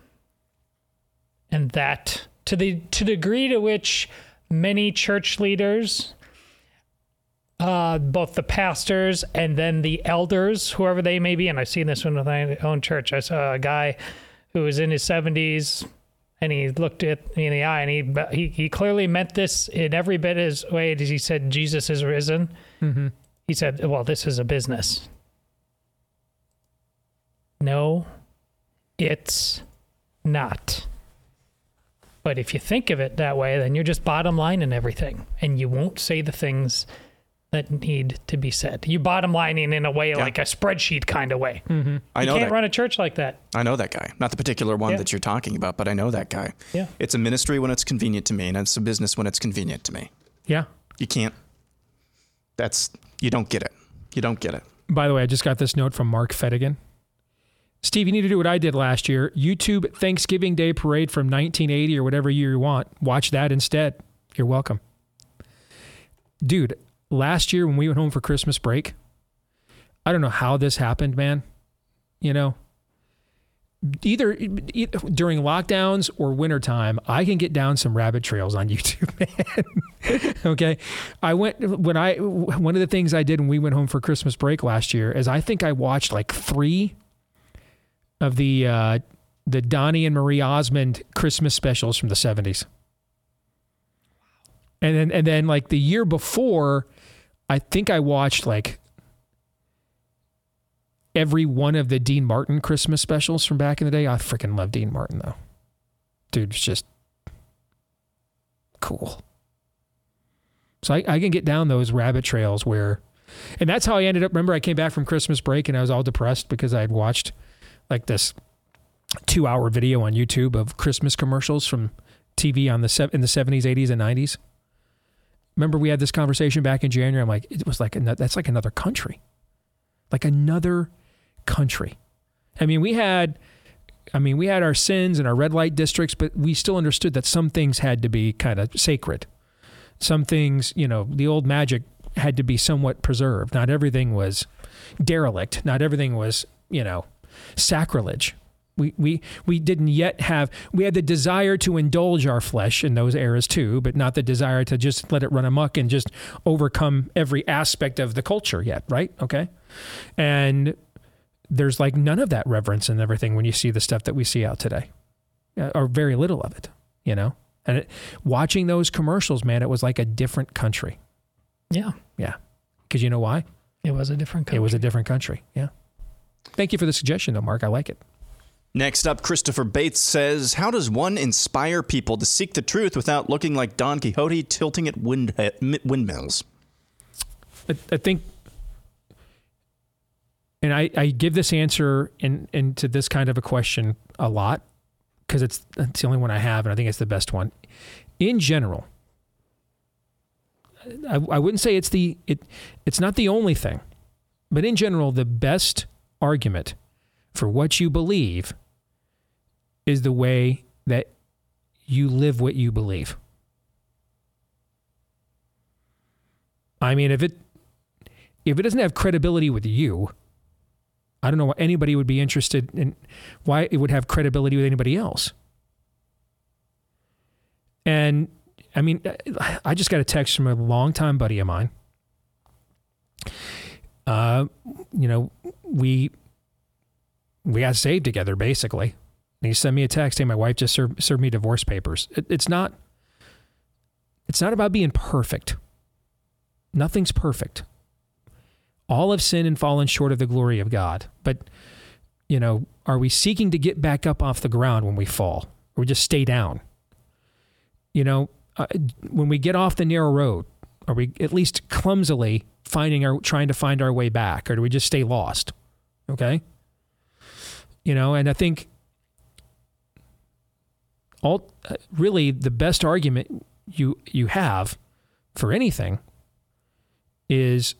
D: and that to the to the degree to which many church leaders uh, both the pastors and then the elders, whoever they may be. And I've seen this one with my own church. I saw a guy who was in his 70s and he looked at me in the eye and he, he, he clearly meant this in every bit as way as he said, Jesus is risen.
B: Mm-hmm.
D: He said, Well, this is a business. No, it's not. But if you think of it that way, then you're just bottom line in everything and you won't say the things that need to be said. You bottom lining in a way like a spreadsheet kind of way.
B: Mm-hmm.
C: I
D: you
C: know
D: can't
C: that.
D: run a church like that.
C: I know that guy. Not the particular one
D: Yeah.
C: that you're talking about, but I know that guy.
D: Yeah.
C: It's a ministry when it's convenient to me, and it's a business when it's convenient to me.
B: Yeah.
C: You can't. That's you don't get it. You don't get it.
B: By the way, I just got this note from Mark Fedigan. Steve, you need to do what I did last year. YouTube Thanksgiving Day parade from 1980 or whatever year you want. Watch that instead. You're welcome. Dude, last year when we went home for Christmas break, I don't know how this happened, man. You know, either e- during lockdowns or wintertime, I can get down some rabbit trails on <laughs> YouTube, man. <laughs> okay. I went when I one of the things I did when we went home for Christmas break last year is I think I watched like three of the uh, the Donnie and Marie Osmond Christmas specials from the seventies. And then and then like the year before, I think I watched like every one of the Dean Martin Christmas specials from back in the day. I freaking love Dean Martin though. Dude, it's just cool. So I, I can get down those rabbit trails where, and that's how I ended up. Remember, I came back from Christmas break and I was all depressed because I had watched like this two hour video on YouTube of Christmas commercials from TV on the in the seventies, eighties, and nineties. Remember, we had this conversation back in January. I'm like, it was like that's like another country, like another country. I mean, we had, I mean, we had our sins and our red light districts, but we still understood that some things had to be kind of sacred. Some things, you know, the old magic had to be somewhat preserved. Not everything was derelict. Not everything was, you know, sacrilege. We, we, we didn't yet have, we had the desire to indulge our flesh in those eras too, but not the desire to just let it run amok and just overcome every aspect of the culture yet, right? Okay. And there's like none of that reverence and everything when you see the stuff that we see out today, uh, or very little of it, you know? And it, watching those commercials, man, it was like a different country.
D: Yeah.
B: Yeah. Because you know why?
D: It was a different country.
B: It was a different country. Yeah. Thank you for the suggestion, though, Mark. I like it.
C: Next up, Christopher Bates says, How does one inspire people to seek the truth without looking like Don Quixote tilting at wind, uh, windmills?
B: I, I think, and I, I give this answer in, into this kind of a question a lot because it's, it's the only one I have, and I think it's the best one. In general, I, I wouldn't say it's the it it's not the only thing, but in general, the best argument for what you believe is the way that you live what you believe. I mean, if it if it doesn't have credibility with you, I don't know why anybody would be interested in why it would have credibility with anybody else. And I mean, I just got a text from a longtime buddy of mine. Uh, you know, we we got saved together basically. And he sent me a text saying my wife just served, served me divorce papers. It, it's not it's not about being perfect. Nothing's perfect. All have sinned and fallen short of the glory of God. But, you know, are we seeking to get back up off the ground when we fall? Or we just stay down? You know, uh, when we get off the narrow road, are we at least clumsily finding our trying to find our way back, or do we just stay lost? Okay. You know, and I think all uh, really the best argument you you have for anything is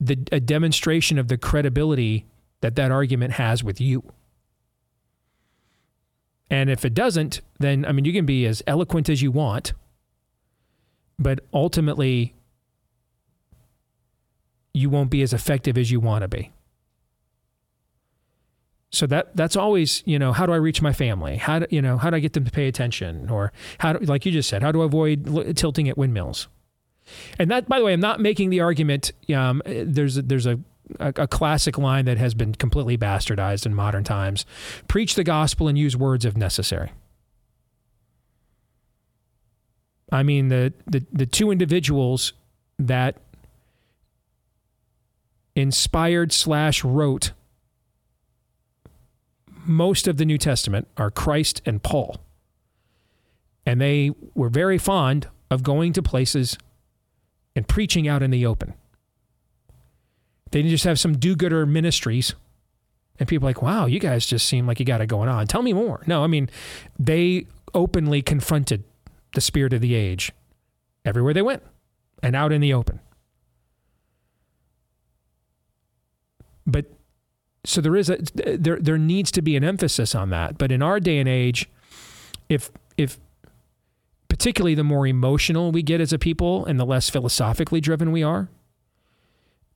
B: the a demonstration of the credibility that that argument has with you. And if it doesn't, then I mean you can be as eloquent as you want, but ultimately you won't be as effective as you want to be. So that that's always you know how do I reach my family? How do you know how do I get them to pay attention? Or how do, like you just said, how do I avoid tilting at windmills? And that, by the way, I'm not making the argument. Um, there's there's a, a a classic line that has been completely bastardized in modern times: "Preach the gospel and use words if necessary." I mean the the the two individuals that inspired slash wrote most of the New Testament are Christ and Paul. And they were very fond of going to places and preaching out in the open. They didn't just have some do gooder ministries. And people like, wow, you guys just seem like you got it going on. Tell me more. No, I mean, they openly confronted the spirit of the age everywhere they went and out in the open. But so there is a there there needs to be an emphasis on that. But in our day and age, if if particularly the more emotional we get as a people and the less philosophically driven we are,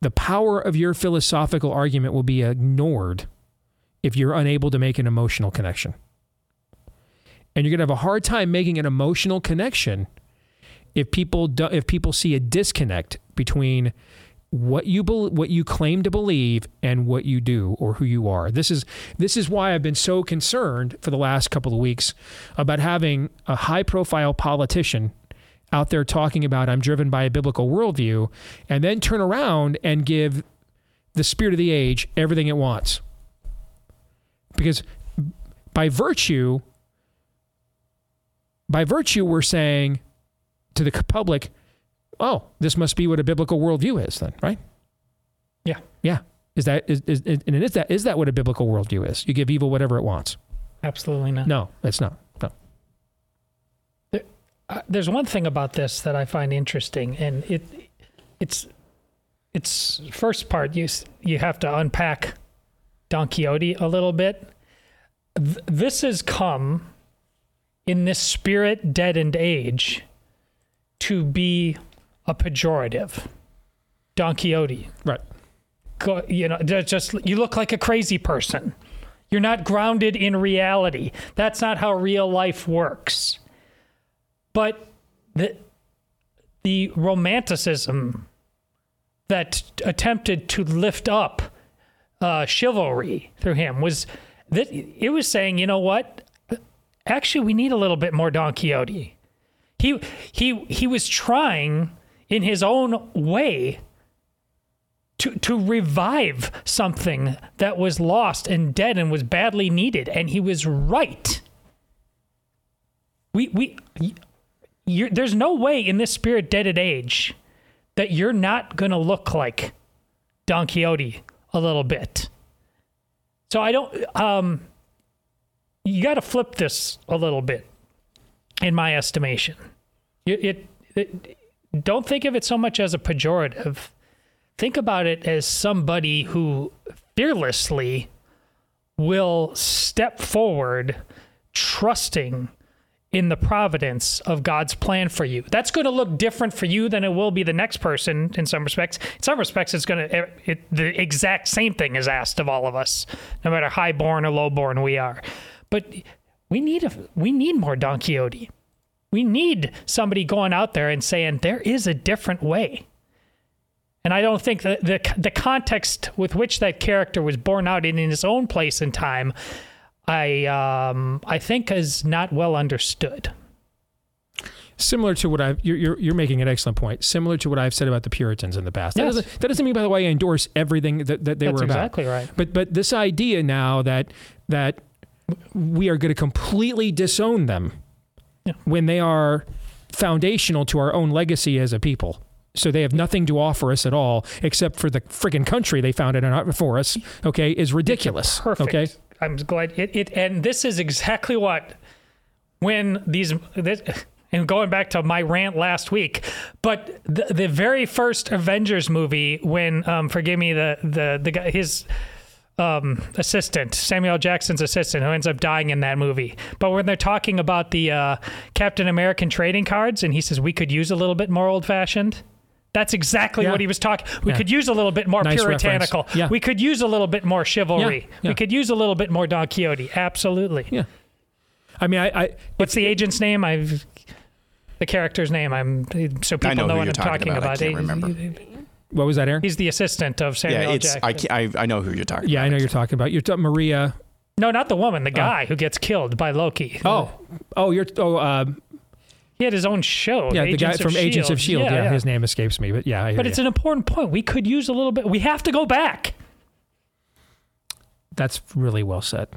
B: the power of your philosophical argument will be ignored if you're unable to make an emotional connection. And you're going to have a hard time making an emotional connection if people do, if people see a disconnect between what you be, what you claim to believe and what you do or who you are. This is this is why I've been so concerned for the last couple of weeks about having a high profile politician out there talking about I'm driven by a biblical worldview and then turn around and give the spirit of the age everything it wants. Because by virtue by virtue we're saying to the public oh, this must be what a biblical worldview is then, right?
D: Yeah.
B: Yeah. Is that is, is and is that is that what a biblical worldview is? You give evil whatever it wants.
D: Absolutely not.
B: No, it's not. No.
D: There, uh, there's one thing about this that I find interesting, and it it's it's first part you you have to unpack Don Quixote a little bit. Th- this has come in this spirit deadened age to be a pejorative. Don Quixote.
B: Right.
D: Go, you know, just you look like a crazy person. You're not grounded in reality. That's not how real life works. But the the romanticism that attempted to lift up uh, chivalry through him was that it was saying, you know what? Actually, we need a little bit more Don Quixote. He he he was trying in his own way to to revive something that was lost and dead and was badly needed. And he was right. We we there's no way in this spirit deaded age that you're not going to look like Don Quixote a little bit. So i don't um you got to flip this a little bit in my estimation. It, it, it don't think of it so much as a pejorative. Think about it as somebody who fearlessly will step forward trusting in the providence of God's plan for you. That's going to look different for you than it will be the next person in some respects. In some respects, it's going to it, the exact same thing is asked of all of us, no matter high born or low born we are. But we need a we need more Don Quixote. We need somebody going out there and saying there is a different way. And I don't think that the the context with which that character was born out in, in his own place and time, I um, I think is not well understood.
B: Similar to what I've you're, you're, you're making an excellent point. Similar to what I've said about the Puritans in the past. That, doesn't, that doesn't mean, by the way, I endorse everything that, that they
D: That's
B: were about.
D: exactly right.
B: But but this idea now that that we are going to completely disown them when they are foundational to our own legacy as a people. So they have nothing to offer us at all except for the friggin' country they founded for us. Okay, is ridiculous.
D: Perfect.
B: Okay,
D: I'm glad it, it and this is exactly what when these this, and going back to my rant last week, but the, the very first Avengers movie when um, forgive me the the the guy his um, assistant Samuel Jackson's assistant who ends up dying in that movie. But when they're talking about the uh, Captain American trading cards and he says we could use a little bit more old fashioned. That's exactly
B: Yeah.
D: what he was talking. We
B: Yeah.
D: could use a little bit more
B: Nice
D: puritanical.
B: Yeah.
D: We could use a little bit more chivalry.
B: Yeah. Yeah.
D: We could use a little bit more Don Quixote. Absolutely.
B: Yeah. I mean, I, I
D: What's the agent's name? I've the character's name. I'm so people
C: I know who
D: what I'm
C: talking
D: talking
C: about. I can't remember.
B: What was that, Aaron?
D: He's the assistant of Samuel
C: Yeah, it's
D: Jackson.
C: I, can't, I I know who you're talking
B: Yeah,
C: about.
B: I know you're talking about. You're talking Maria.
D: no, not the woman. The guy who gets killed by Loki.
B: Oh, oh, you're oh, uh,
D: he had his own show.
B: yeah, the guy
D: Agents of
B: from Agents of Shield.
D: Yeah,
B: Yeah,
D: yeah.
B: his name escapes me, but yeah, I hear
D: But
B: you.
D: it's an important point. We could use a little bit. We have to go back.
B: That's really well said.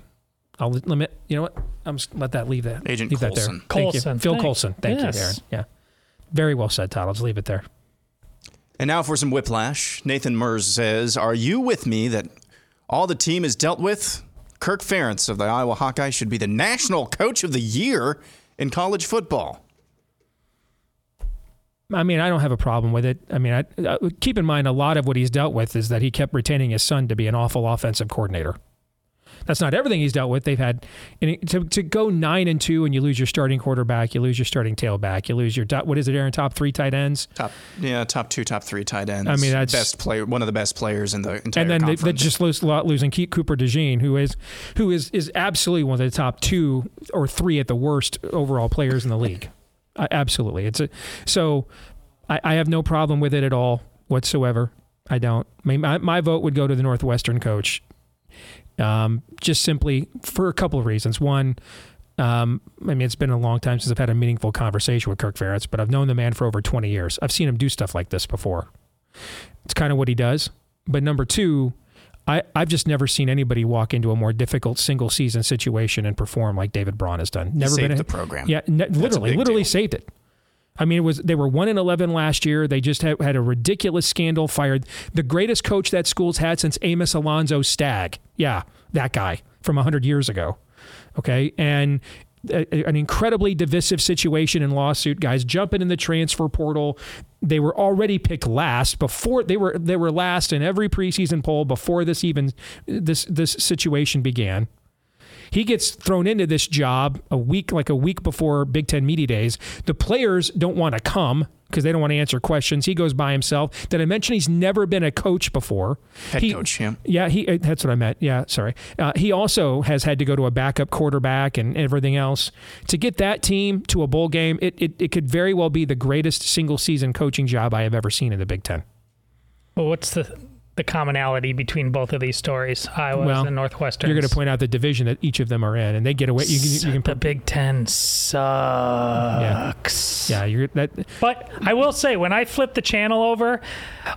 B: I'll li- limit. You know what? I'm just let that leave that.
C: Agent
B: leave that there.
C: Coulson.
B: Thank you.
D: Coulson,
B: Phil
D: thank-
B: Coulson. Thank
D: yes.
B: you, Aaron. Yeah, very well said, Todd. Let's leave it there.
C: And now for some whiplash. Nathan Mers says, "Are you with me that all the team is dealt with? Kirk Ferentz of the Iowa Hawkeyes should be the national coach of the year in college football."
B: I mean, I don't have a problem with it. I mean, I, uh, keep in mind a lot of what he's dealt with is that he kept retaining his son to be an awful offensive coordinator. That's not everything he's dealt with. They've had to, to go nine and two, and you lose your starting quarterback, you lose your starting tailback, you lose your top, what is it, Aaron? Top three tight ends,
C: Top, yeah, top two, top three tight ends.
B: I mean, that's-
C: best player, one of the best players in the entire
B: and then they, they just lose, lo- losing Keith Cooper DeJean, who is who is is absolutely one of the top two or three at the worst overall players in the league. <laughs> Absolutely, it's a so I, I have no problem with it at all whatsoever. I don't. I mean, my, my vote would go to the Northwestern coach, um, just simply for a couple of reasons. One. Um, I mean, it's been a long time since I've had a meaningful conversation with Kirk Ferentz, but I've known the man for over 20 years. I've seen him do stuff like this before. It's kind of what he does. But number two, I, I've just never seen anybody walk into a more difficult single season situation and perform like David Braun has done. Never
C: saved
B: been a,
C: the program.
B: Yeah, ne- literally, literally
C: deal.
B: saved it. I mean, it was they were one in eleven last year. They just had, had a ridiculous scandal. Fired the greatest coach that school's had since Amos Alonzo Stagg. Yeah, that guy from hundred years ago. Okay, and an incredibly divisive situation and lawsuit. Guys jumping in the transfer portal. They were already picked last before they were they were last in every preseason poll before this even this this situation began. He gets thrown into this job a week, like a week before Big Ten Media Days. The players don't want to come because they don't want to answer questions. He goes by himself. Did I mention he's never been a coach before?
C: Head
B: He-
C: coach, yeah.
B: Yeah, he. uh, That's what I meant. Yeah, sorry. Uh, he also has had to go to a backup quarterback and everything else to get that team to a bowl game. It it, it could very well be the greatest single season coaching job I have ever seen in the Big Ten.
D: Well, what's the the commonality between both of these stories? Iowa
B: Well,
D: and Northwestern.
B: You're going to point out the division that each of them are in, and they get away. You can, you can
D: the
B: put,
D: Big Ten sucks.
B: yeah, you're that.
D: But I will say, when I flipped the channel over,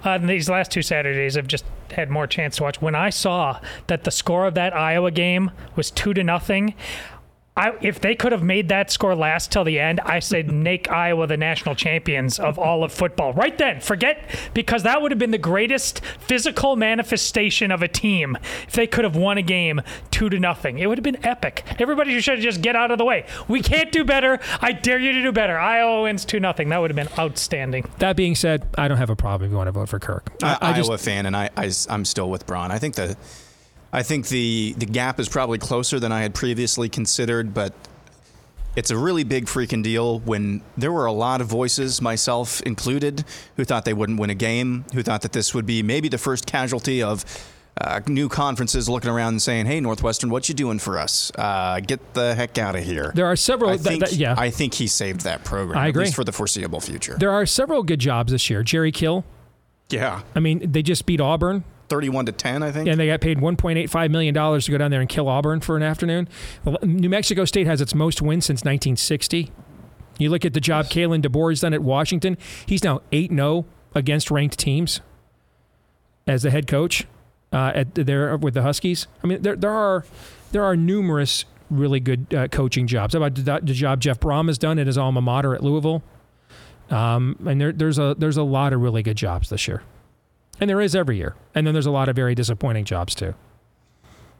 D: uh, these last two Saturdays, I've just had more chance to watch. When I saw that the score of that Iowa game was two to nothing, I, if they could have made that score last till the end, I said <laughs> make Iowa the national champions of all of football. Right then, forget because that would have been the greatest physical manifestation of a team if they could have won a game two to nothing. It would have been epic. Everybody should just get out of the way. We can't do better. I dare you to do better. Iowa wins two nothing. That would have been outstanding.
B: That being said, I don't have a problem if you want to vote for Kirk.
C: I,
B: I
C: Iowa
B: just
C: fan, and I, I am still with Braun. I think the I think the the gap is probably closer than I had previously considered, but it's a really big freaking deal when there were a lot of voices, myself included, who thought they wouldn't win a game, who thought that this would be maybe the first casualty of uh, new conferences looking around and saying, "Hey, Northwestern, what you doing for us? Uh, get the heck out of here."
B: There are several-
C: I
B: th-
C: think,
B: th- yeah.
C: I think he saved that program.
B: I
C: at
B: agree.
C: least for the foreseeable future.
B: there are several good jobs this year. Jerry Kill.
C: yeah,
B: I mean, they just beat Auburn,
C: thirty-one to ten, I think.
B: and they got paid 1.85 million dollars to go down there and kill Auburn for an afternoon. New Mexico State has its most wins since 1960. You look at the job Kalen DeBoer has done at Washington. He's now 8 0 against ranked teams as the head coach uh, at there with the Huskies. I mean, there there are there are numerous really good uh, coaching jobs. How about the, the job Jeff Brohm has done at his alma mater at Louisville? Um, and there, there's a there's a lot of really good jobs this year, and there is every year. And then there's a lot of very disappointing jobs too.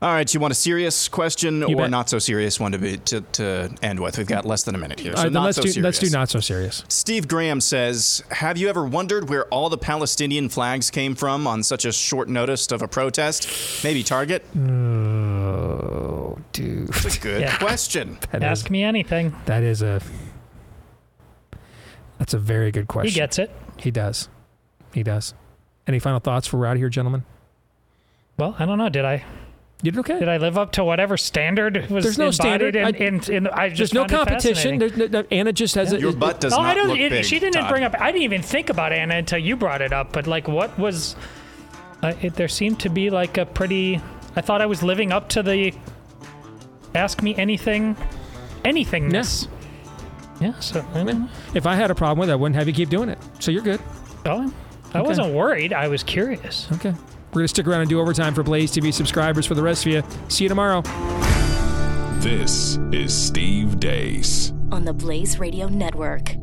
C: All right, you want a serious question
B: You
C: or
B: bet.
C: not so serious one to be to, to end with? We've got less than a minute here. Uh, so
B: All right,
C: not
B: let's
C: so
B: do
C: serious.
B: let's do not so serious.
C: Steve Graham says, "Have you ever wondered where all the Palestinian flags came from on such a short notice of a protest? Maybe Target."
B: Oh, dude,
C: That's a good <laughs>
D: Yeah.
C: question.
B: That
D: Ask
B: is-
D: me anything.
B: That is a that's a very good question.
D: He gets it.
B: He does. He does. Any final thoughts for we're out of here, gentlemen?
D: Well, I don't know. Did I
B: You did okay.
D: did I live up to whatever standard was
B: There's no
D: embodied
B: standard.
D: In,
B: I-
D: in, in, I
B: There's
D: just
B: no competition. There's no, no- Anna just has
C: Your butt does
D: oh,
C: not
D: I don't.
C: look
D: it-
C: big.
D: she didn't
C: Todd.
D: bring up. I didn't even think about Anna until you brought it up. But like, what was? Uh, it, there seemed to be like a pretty. I thought I was living up to the. Ask me anything, anythingness. Yeah. So I don't know.
B: If I had a problem with it, I wouldn't have you keep doing it. So you're good.
D: Oh, I
B: Okay.
D: wasn't worried. I was curious.
B: Okay. We're going to stick around and do overtime for Blaze TV subscribers for the rest of you. See you tomorrow.
A: This is Steve Deace.
J: on the Blaze Radio Network.